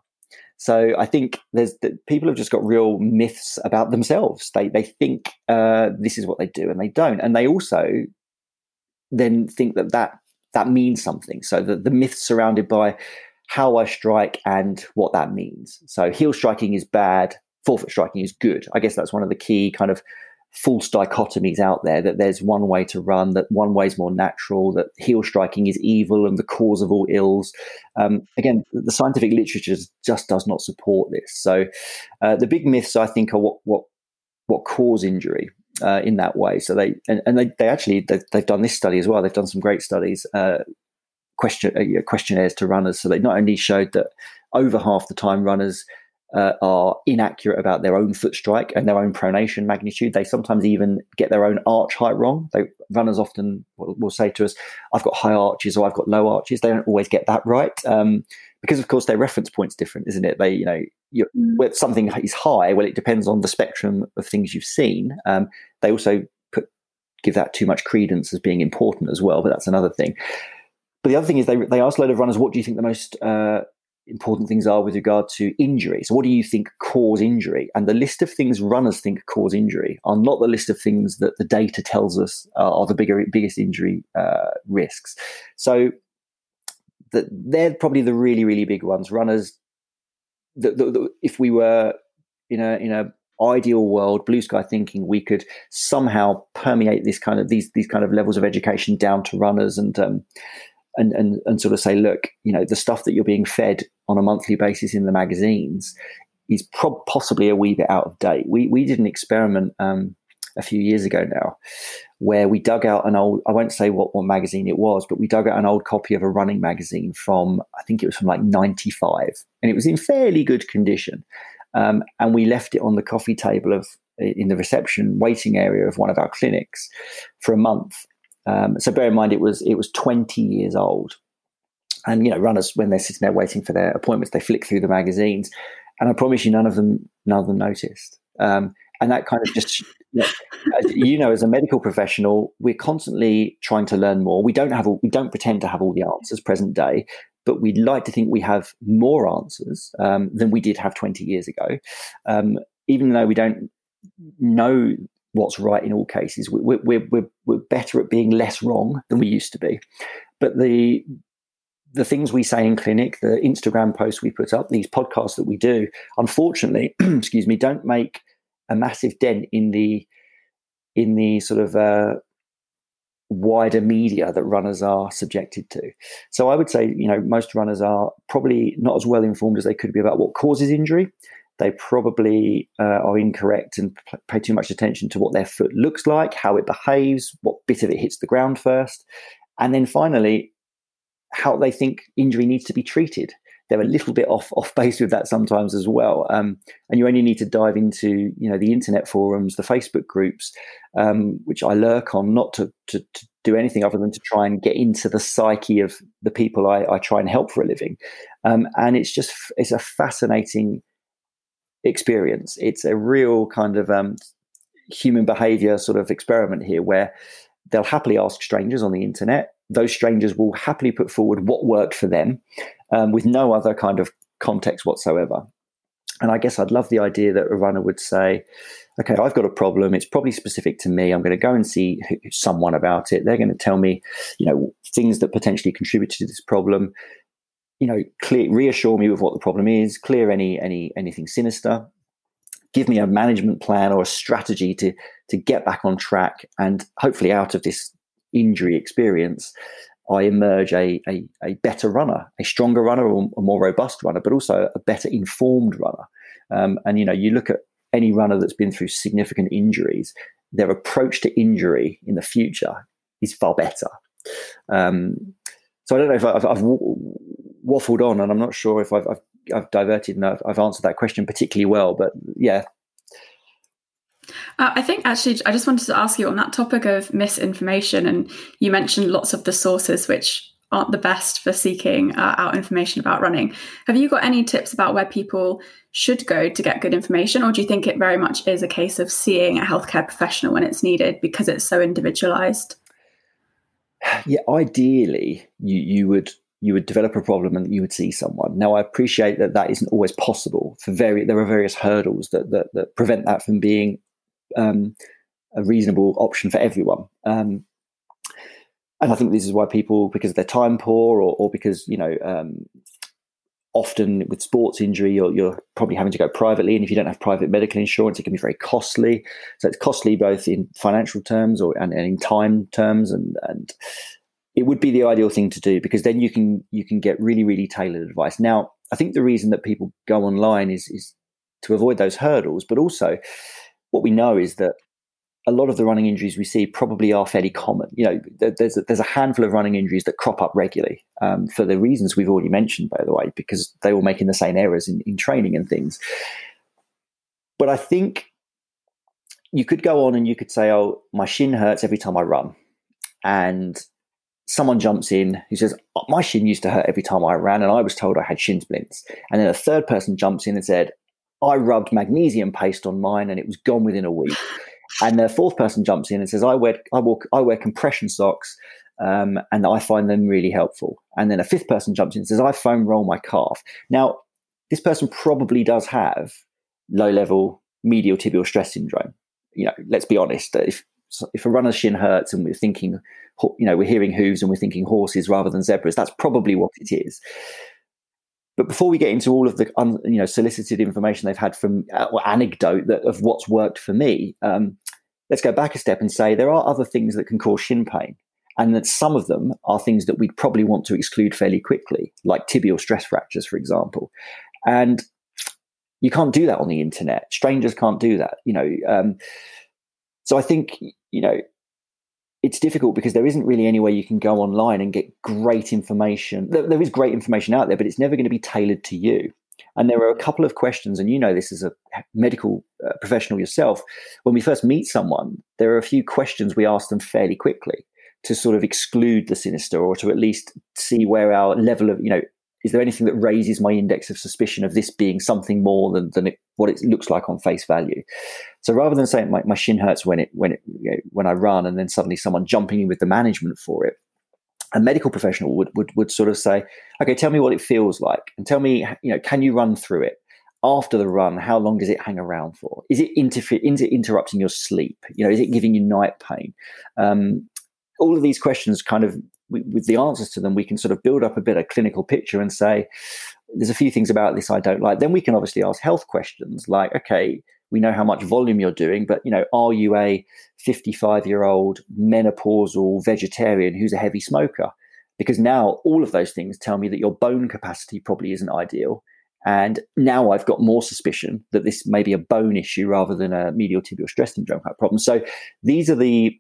So I think there's people have just got real myths about themselves. They they think uh, this is what they do, and they don't. And they also then think that that that means something. So the, the myths surrounded by how I strike and what that means. So heel striking is bad, forefoot striking is good. I guess that's one of the key kind of false dichotomies out there that there's one way to run, that one way is more natural, that heel striking is evil and the cause of all ills. Um, again, the scientific literature just does not support this. So uh, the big myths, I think, are what what what cause injury. Uh, in that way, so they and, and they, they actually they've, they've, done this study as well. They've done some great studies uh, question uh, questionnaires to runners. So they not only showed that over half the time runners uh, are inaccurate about their own foot strike and their own pronation magnitude. They sometimes even get their own arch height wrong. They, runners often will, will, say to us, "I've got high arches" or "I've got low arches." They don't always get that right um, because, of course, their reference point's different, isn't it? They, you know, mm. something is high, well, it depends on the spectrum of things you've seen. Um, they also put give that too much credence as being important as well, but that's another thing. But the other thing is they they ask a load of runners, "What do you think the most uh, important things are with regard to injury. So, what do you think cause injury? And the list of things runners think cause injury are not the list of things that the data tells us are the bigger, biggest injury uh, risks. So, the, they're probably the really, really big ones. Runners, the, the, the, if we were in a in a ideal world, blue sky thinking, we could somehow permeate this kind of these these kind of levels of education down to runners and um, and, and, and sort of say, look, you know, the stuff that you're being fed on a monthly basis in the magazines is possibly a wee bit out of date. We, we did an experiment um, a few years ago now where we dug out an old, I won't say what, what magazine it was, but we dug out an old copy of a running magazine from, I think it was from like 95, and it was in fairly good condition. Um, and we left it on the coffee table of in the reception waiting area of one of our clinics for a month um, so bear in mind, it was it was 20 years old, and you know, runners when they're sitting there waiting for their appointments, they flick through the magazines, and I promise you, none of them none of them noticed. Um, and that kind of just you know, you know, as a medical professional, we're constantly trying to learn more. We don't have all, we don't pretend to have all the answers present day, but we'd like to think we have more answers um, than we did have 20 years ago. Um, even though we don't know what's right in all cases. We're, we're, we're, we're better at being less wrong than we used to be. But the the things we say in clinic, the Instagram posts we put up, these podcasts that we do, unfortunately, excuse me, don't make a massive dent in the in the sort of uh, wider media that runners are subjected to. So I would say, you know, most runners are probably not as well informed as they could be about what causes injury they probably uh, are incorrect and pay too much attention to what their foot looks like, how it behaves, what bit of it hits the ground first, and then finally, how they think injury needs to be treated. They're a little bit off off base with that sometimes as well, um, and you only need to dive into you know the internet forums, the Facebook groups, um, which I lurk on, not to, to, to do anything other than to try and get into the psyche of the people I, I try and help for a living, um, and it's just it's a fascinating experience. It's a real kind of um, human behavior sort of experiment here where they'll happily ask strangers on the internet. Those strangers will happily put forward what worked for them um, with no other kind of context whatsoever. And I guess I'd love the idea that a runner would say, okay, I've got a problem. It's probably specific to me. I'm going to go and see someone about it. They're going to tell me, you know, things that potentially contributed to this problem you know, clear, reassure me with what the problem is, clear any any anything sinister, give me a management plan or a strategy to to get back on track, and hopefully out of this injury experience, I emerge a a, a better runner, a stronger runner, or a more robust runner, but also a better informed runner. Um, and you know, you look at any runner that's been through significant injuries, their approach to injury in the future is far better. Um, so I don't know if I've, I've waffled on, and I'm not sure if I've, I've, I've diverted and I've, I've, answered that question particularly well. But yeah. Uh, I think actually, I just wanted to ask you on that topic of misinformation, and you mentioned lots of the sources which aren't the best for seeking uh, out information about running. Have you got any tips about where people should go to get good information, or do you think it very much is a case of seeing a healthcare professional when it's needed because it's so individualized? Yeah, ideally, you you would you would develop a problem and you would see someone. Now, I appreciate that that isn't always possible. For very, there are various hurdles that that, that prevent that from being um, a reasonable option for everyone. Um, and I think this is why people, because they're time poor, or, or because you know, um, often with sports injury, you're, you're, probably having to go privately, and if you don't have private medical insurance, it can be very costly. So it's costly both in financial terms or and, and in time terms, and and it would be the ideal thing to do because then you can you can get really really tailored advice. Now, I think the reason that people go online is is to avoid those hurdles, but also what we know is that a lot of the running injuries we see probably are fairly common. You know, there's a, there's a handful of running injuries that crop up regularly um, for the reasons we've already mentioned, by the way, because they were making the same errors in, in training and things. But I think you could go on and you could say, "Oh, my shin hurts every time I run," and someone jumps in who says, oh, "My shin used to hurt every time I ran, and I was told I had shin splints." And then a third person jumps in and said, "I rubbed magnesium paste on mine, and it was gone within a week." And the fourth person jumps in and says, "I wear I walk I wear compression socks, um, and I find them really helpful." And then a fifth person jumps in and says, "I foam roll my calf." Now, this person probably does have low level medial tibial stress syndrome. You know, let's be honest. If if a runner's shin hurts and we're thinking, you know, we're hearing hooves and we're thinking horses rather than zebras, that's probably what it is. But before we get into all of the un, you know solicited information they've had from uh, or anecdote that, of what's worked for me, um, let's go back a step and say there are other things that can cause shin pain, and that some of them are things that we'd probably want to exclude fairly quickly, like tibial stress fractures, for example. And you can't do that on the internet. Strangers can't do that, you know. Um, so I think you know it's difficult because there isn't really any way you can go online and get great information. There, there is great information out there, but it's never going to be tailored to you. And there are a couple of questions, and you know this as a medical uh, professional yourself. When we first meet someone, there are a few questions we ask them fairly quickly to sort of exclude the sinister or to at least see where our level of, you know, is there anything that raises my index of suspicion of this being something more than, than it, what it looks like on face value? So rather than saying my, my shin hurts when it when it you know, when I run, and then suddenly someone jumping in with the management for it, a medical professional would, would would sort of say, okay, tell me what it feels like, and tell me, you know, can you run through it? After the run, how long does it hang around for? Is it interfere? Is it interrupting your sleep? You know, is it giving you night pain? Um, all of these questions kind of we, with the answers to them, we can sort of build up a bit of clinical picture and say, there's a few things about this I don't like. Then we can obviously ask health questions like, okay, we know how much volume you're doing, but you know, are you a 55 year old menopausal vegetarian who's a heavy smoker? Because now all of those things tell me that your bone capacity probably isn't ideal. And now I've got more suspicion that this may be a bone issue rather than a medial tibial stress syndrome problem. So these are the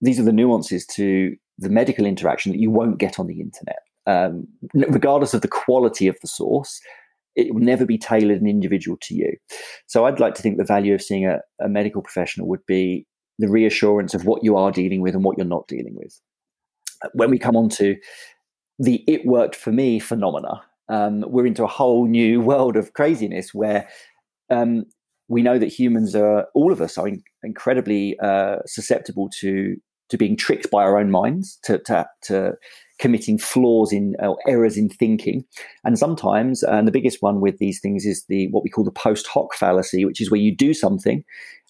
these are the nuances to the medical interaction that you won't get on the internet. Um, regardless of the quality of the source, it will never be tailored and individual to you. So I'd like to think the value of seeing a, a medical professional would be the reassurance of what you are dealing with and what you're not dealing with. When we come on to the it worked for me phenomena, um, we're into a whole new world of craziness where um, we know that humans are, all of us are in, incredibly uh, susceptible to to being tricked by our own minds, to, to, to committing flaws in or errors in thinking. And sometimes, and the biggest one with these things is the what we call the post hoc fallacy, which is where you do something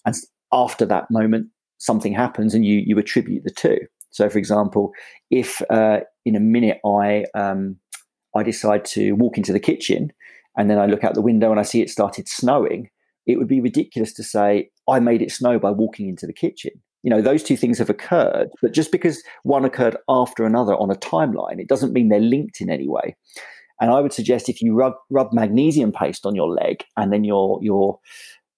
and after that moment something happens and you you attribute the two. So, for example, if uh, in a minute I um, I decide to walk into the kitchen and then I look out the window and I see it started snowing, it would be ridiculous to say I made it snow by walking into the kitchen you know those two things have occurred but just because one occurred after another on a timeline it doesn't mean they're linked in any way. And i would suggest if you rub, rub magnesium paste on your leg and then your your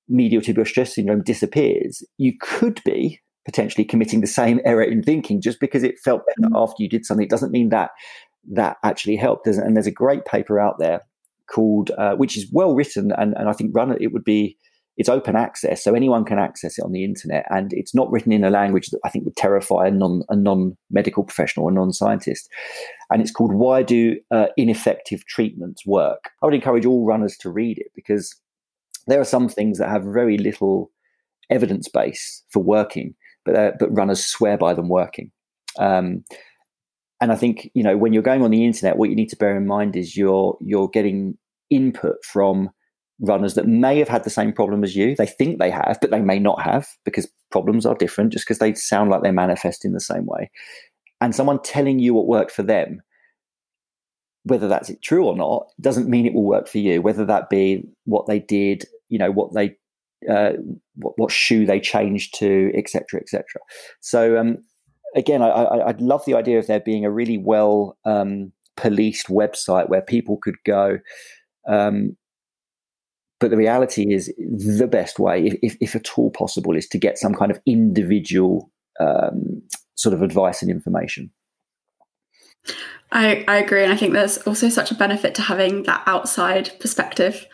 medial tibial stress syndrome disappears you could be potentially committing the same error in thinking. Just because it felt better mm-hmm. after you did something it doesn't mean that that actually helped. And there's a great paper out there called uh, which is well written and, and i think run it would be it's open access, so anyone can access it on the internet, and it's not written in a language that I think would terrify a non a non medical professional or non scientist. And it's called "Why Do uh, Ineffective Treatments Work?" I would encourage all runners to read it because there are some things that have very little evidence base for working, but uh, but runners swear by them working. Um, and I think you know when you're going on the internet, what you need to bear in mind is you're you're getting input from runners that may have had the same problem as you. They think they have, but they may not have because problems are different just because they sound like they manifest in the same way. And someone telling you what worked for them, whether that's true or not, doesn't mean it will work for you. Whether that be what they did, you know, what they, uh, what, what shoe they changed to, etc., etc. So um, again, I, I, would love the idea of there being a really well um, policed website where people could go. Um, but the reality is the best way, if, if at all possible, is to get some kind of individual um, sort of advice and information. I, I agree. And I think there's also such a benefit to having that outside perspective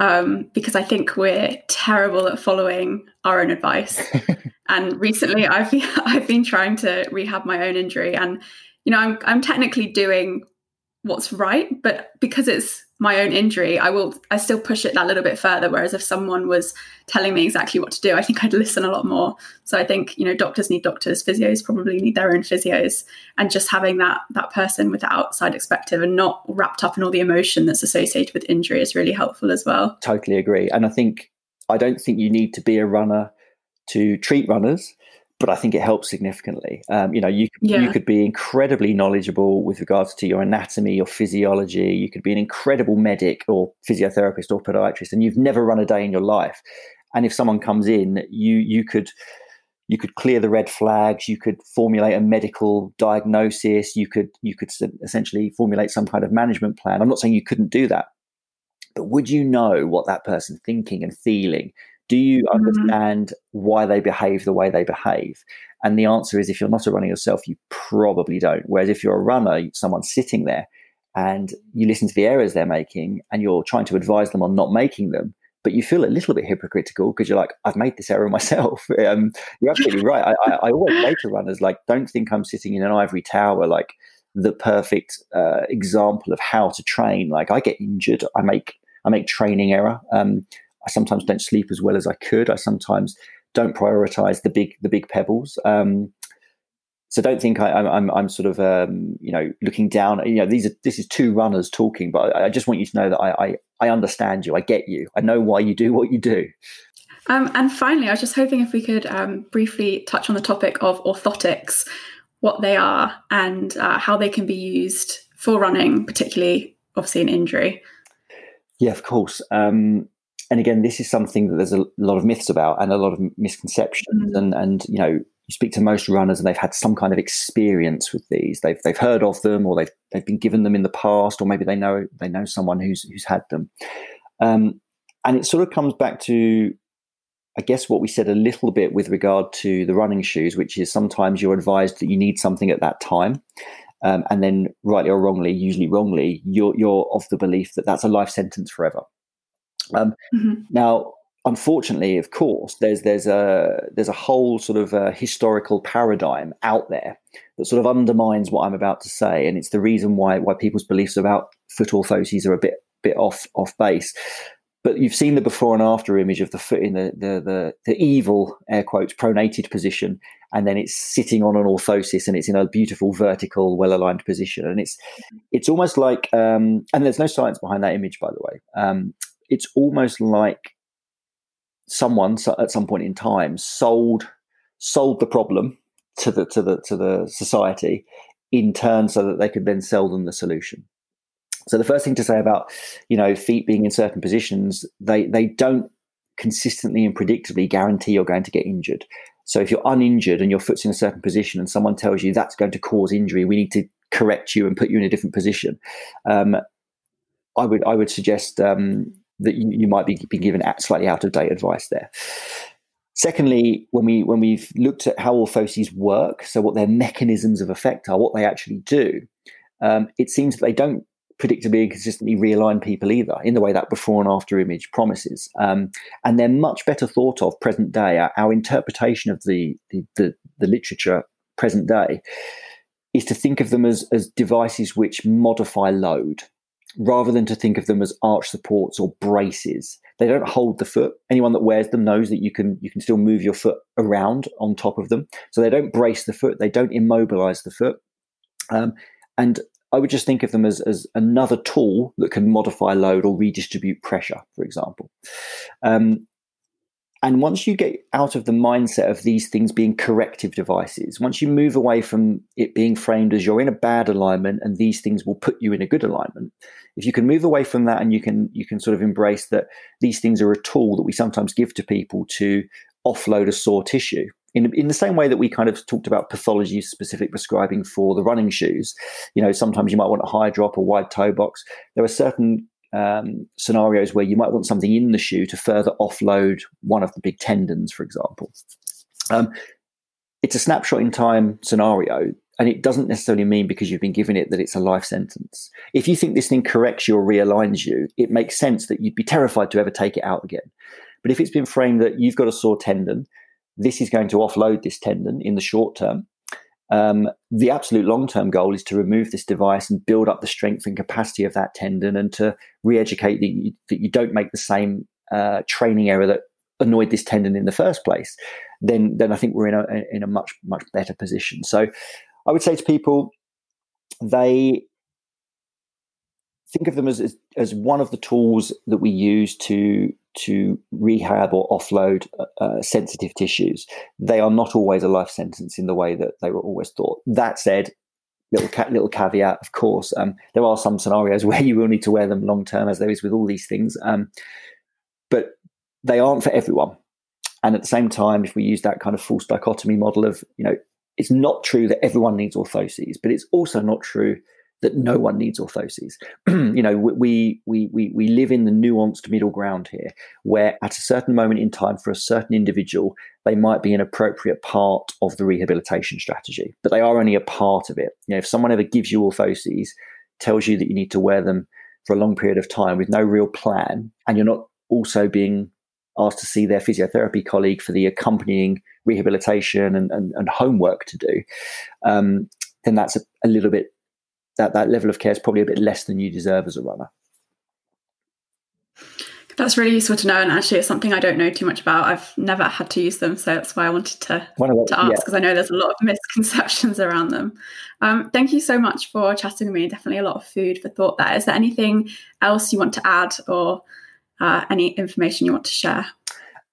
um, because I think we're terrible at following our own advice. and recently I've, I've been trying to rehab my own injury and, you know, I'm, I'm technically doing what's right, but because it's my own injury, I will I still push it that little bit further. Whereas if someone was telling me exactly what to do, I think I'd listen a lot more. So I think you know doctors need doctors, physios probably need their own physios, and just having that that person with the outside perspective and not wrapped up in all the emotion that's associated with injury is really helpful as well. Totally agree, and I think I don't think you need to be a runner to treat runners but I think it helps significantly. Um, you know, you yeah. you could be incredibly knowledgeable with regards to your anatomy, your physiology. You could be an incredible medic or physiotherapist or podiatrist, and you've never run a day in your life. And if someone comes in, you you could you could clear the red flags. You could formulate a medical diagnosis. You could you could essentially formulate some kind of management plan. I'm not saying you couldn't do that, but would you know what that person's thinking and feeling? Do you mm-hmm. understand why they behave the way they behave? And the answer is if you're not a runner yourself, you probably don't. Whereas if you're a runner, someone's sitting there and you listen to the errors they're making and you're trying to advise them on not making them, but you feel a little bit hypocritical because you're like, I've made this error myself. Um, you're absolutely right. I, I, I, always say to runners, like, don't think I'm sitting in an ivory tower, like the perfect uh, example of how to train. Like, I get injured, I make I make training error. Um, I sometimes don't sleep as well as I could. I sometimes don't prioritize the big the big pebbles. Um, so don't think I, am I'm, I'm sort of um, you know looking down. You know these are this is two runners talking, but I, I just want you to know that I, I, I understand you. I get you. I know why you do what you do. Um, and finally, I was just hoping if we could um, briefly touch on the topic of orthotics, what they are, and uh, how they can be used for running, particularly obviously an injury. Yeah, of course. Um, and again, this is something that there's a lot of myths about and a lot of misconceptions. Mm. And and you know, you speak to most runners and they've had some kind of experience with these. They've they've heard of them or they've they've been given them in the past, or maybe they know they know someone who's who's had them. Um, and it sort of comes back to I guess what we said a little bit with regard to the running shoes, which is sometimes you're advised that you need something at that time. Um, and then, rightly or wrongly, usually wrongly, you're, you're of the belief that that's a life sentence forever. Um, mm-hmm. Now, unfortunately, of course, there's there's a there's a whole sort of uh, historical paradigm out there that sort of undermines what I'm about to say, and it's the reason why why people's beliefs about foot orthoses are a bit bit off off base. But you've seen the before and after image of the foot in the the the, the evil air quotes pronated position, and then it's sitting on an orthosis and it's in a beautiful vertical, well aligned position, and it's it's almost like um, and there's no science behind that image, by the way. Um, it's almost like someone at some point in time sold sold the problem to the to the to the society in turn so that they could then sell them the solution. So the first thing to say about you know feet being in certain positions they they don't consistently and predictably guarantee you're going to get injured. So if you're uninjured and your foot's in a certain position and someone tells you that's going to cause injury we need to correct you and put you in a different position. Um, i would i would suggest um, that you, you might be, be given slightly out of date advice there. Secondly, when we when we've looked at how orthoses work, so what their mechanisms of effect are, what they actually do, um, it seems that they don't predictably and consistently realign people either in the way that before and after image promises. Um, and they're much better thought of present day. Our, our interpretation of the, the, the, the, literature present day is to think of them as, as devices which modify load rather than to think of them as arch supports or braces. They don't hold the foot. Anyone that wears them knows that you can you can still move your foot around on top of them. So they don't brace the foot. They don't immobilize the foot. Um, and I would just think of them as, as another tool that can modify load or redistribute pressure, for example. Um, and once you get out of the mindset of these things being corrective devices, once you move away from it being framed as you're in a bad alignment and these things will put you in a good alignment, if you can move away from that and you can you can sort of embrace that these things are a tool that we sometimes give to people to offload a sore tissue. In, in the same way that we kind of talked about pathology specific prescribing for the running shoes, you know, sometimes you might want a high drop or wide toe box. There are certain um, scenarios where you might want something in the shoe to further offload one of the big tendons, for example. Um, it's a snapshot in time scenario, and it doesn't necessarily mean because you've been given it that it's a life sentence. If you think this thing corrects you or realigns you, it makes sense that you'd be terrified to ever take it out again. But if it's been framed that you've got a sore tendon, this is going to offload this tendon in the short term. Um, the absolute long term goal is to remove this device and build up the strength and capacity of that tendon and to re educate that you, that you don't make the same uh, training error that annoyed this tendon in the first place. Then, then I think we're in a in a much much better position. So, I would say to people, they think of them as, as, as one of the tools that we use to to rehab or offload uh, uh, sensitive tissues. They are not always a life sentence in the way that they were always thought. That said, little ca- little caveat, of course, um, there are some scenarios where you will need to wear them long term, as there is with all these things. Um, but they aren't for everyone. And at the same time, if we use that kind of false dichotomy model of, you know, it's not true that everyone needs orthoses, but it's also not true that no one needs orthoses. you know, we, we we we live in the nuanced middle ground here, where at a certain moment in time for a certain individual, they might be an appropriate part of the rehabilitation strategy, but they are only a part of it. You know, if someone ever gives you orthoses, tells you that you need to wear them for a long period of time with no real plan, and you're not also being asked to see their physiotherapy colleague for the accompanying rehabilitation and, and, and homework to do, um, then that's a, a little bit that that level of care is probably a bit less than you deserve as a runner. That's really useful to know, and actually, it's something I don't know too much about. I've never had to use them, so that's why I wanted to, to ask because yeah. I know there's a lot of misconceptions around them. Um, thank you so much for chatting with me. Definitely a lot of food for thought there. Is there anything else you want to add, or uh, any information you want to share?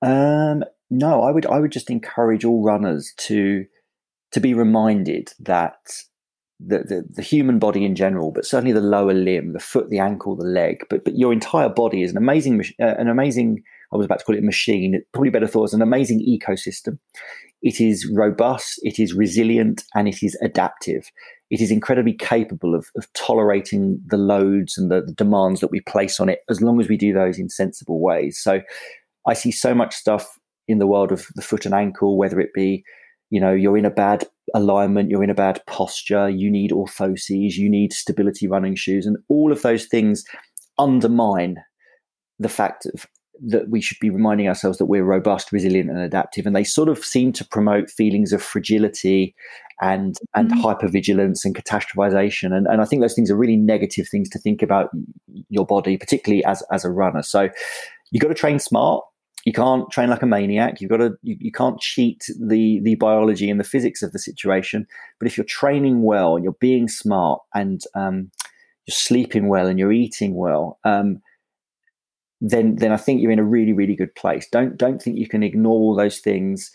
Um, no, I would I would just encourage all runners to to be reminded that the, the, the, human body in general, but certainly the lower limb, the foot, the ankle, the leg, but but your entire body is an amazing, uh, an amazing. I was about to call it a machine. Probably better thought as an amazing ecosystem. It is robust, it is resilient, and it is adaptive. It is incredibly capable of, of tolerating the loads and the, the demands that we place on it, as long as we do those in sensible ways. So, I see so much stuff in the world of the foot and ankle, whether it be you know you're in a bad alignment you're in a bad posture you need orthoses you need stability running shoes and all of those things undermine the fact of, that we should be reminding ourselves that we're robust resilient and adaptive and they sort of seem to promote feelings of fragility and and mm-hmm. hypervigilance and catastrophization and, and i think those things are really negative things to think about your body particularly as as a runner so you've got to train smart you can't train like a maniac. You've got to you, you can't cheat the the biology and the physics of the situation. But if you're training well and you're being smart and um, you're sleeping well and you're eating well, um, then then I think you're in a really really good place. Don't don't think you can ignore all those things,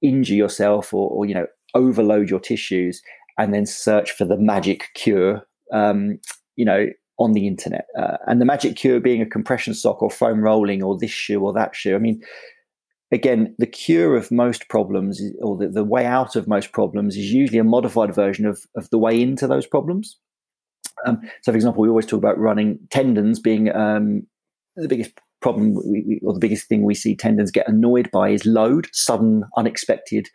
injure yourself or, or you know overload your tissues and then search for the magic cure. Um, you know, on the internet. Uh, and the magic cure being a compression sock or foam rolling or this shoe or that shoe. I mean, again, the cure of most problems or the, the way out of most problems is usually a modified version of, of the way into those problems. Um, so, for example, we always talk about running tendons being um, the biggest problem we, we, or the biggest thing we see tendons get annoyed by is load, sudden, unexpected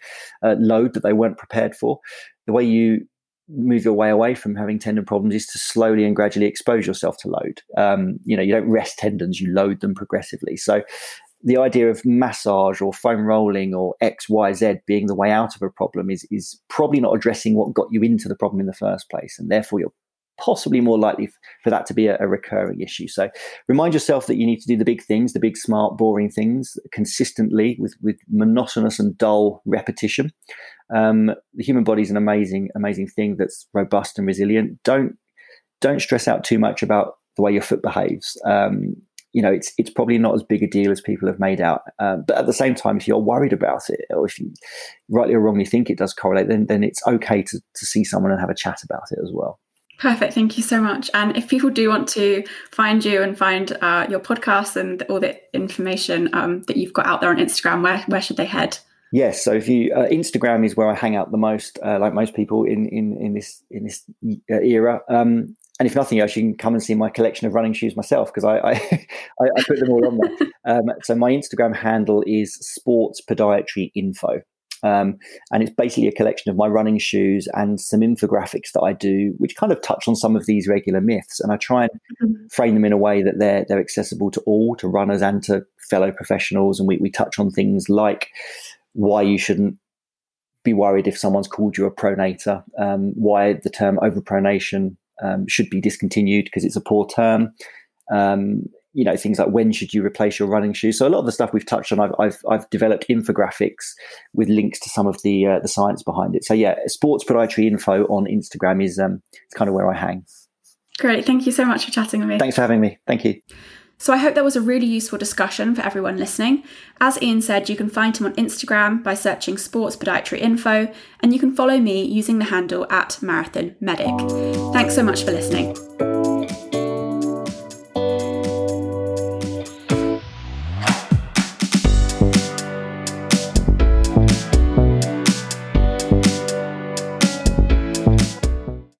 uh, load that they weren't prepared for. The way you move your way away from having tendon problems is to slowly and gradually expose yourself to load. Um, you know, you don't rest tendons, you load them progressively. So the idea of massage or foam rolling or X, Y, Z being the way out of a problem is is probably not addressing what got you into the problem in the first place, and therefore you're possibly more likely for that to be a, a, recurring issue. So remind yourself that you need to do the big things, the big, smart, boring things consistently with, with monotonous and dull repetition. Um, the human body is an amazing, amazing thing that's robust and resilient. Don't don't stress out too much about the way your foot behaves. Um, you know, it's it's probably not as big a deal as people have made out. Um, but at the same time, if you're worried about it, or if you rightly or wrongly think it does correlate, then then it's okay to to see someone and have a chat about it as well. Perfect. Thank you so much. And if people do want to find you and find uh, your podcast and all the information um, that you've got out there on Instagram, where where should they head? Yes, so if you uh, Instagram is where I hang out the most, uh, like most people in in in this in this uh, era. Um, and if nothing else, you can come and see my collection of running shoes myself because I, I, I, put them all on there. Um, so my Instagram handle is sports podiatry info. Um, and it's basically a collection of my running shoes and some infographics that I do, which kind of touch on some of these regular myths. And I try and mm-hmm. frame them in a way that they're they're accessible to all, to runners and to fellow professionals. And we, we touch on things like why you shouldn't be worried if someone's called you a pronator, um, why the term overpronation um, should be discontinued because it's a poor term. Um, you know things like when should you replace your running shoes. So a lot of the stuff we've touched on, I've I've, I've developed infographics with links to some of the uh, the science behind it. So yeah, sports podiatry info on Instagram is um, it's kind of where I hang. Great, thank you so much for chatting with me. Thanks for having me. Thank you. So I hope that was a really useful discussion for everyone listening. As Ian said, you can find him on Instagram by searching Sports Podiatry Info, and you can follow me using the handle at Marathon Medic. Thanks so much for listening.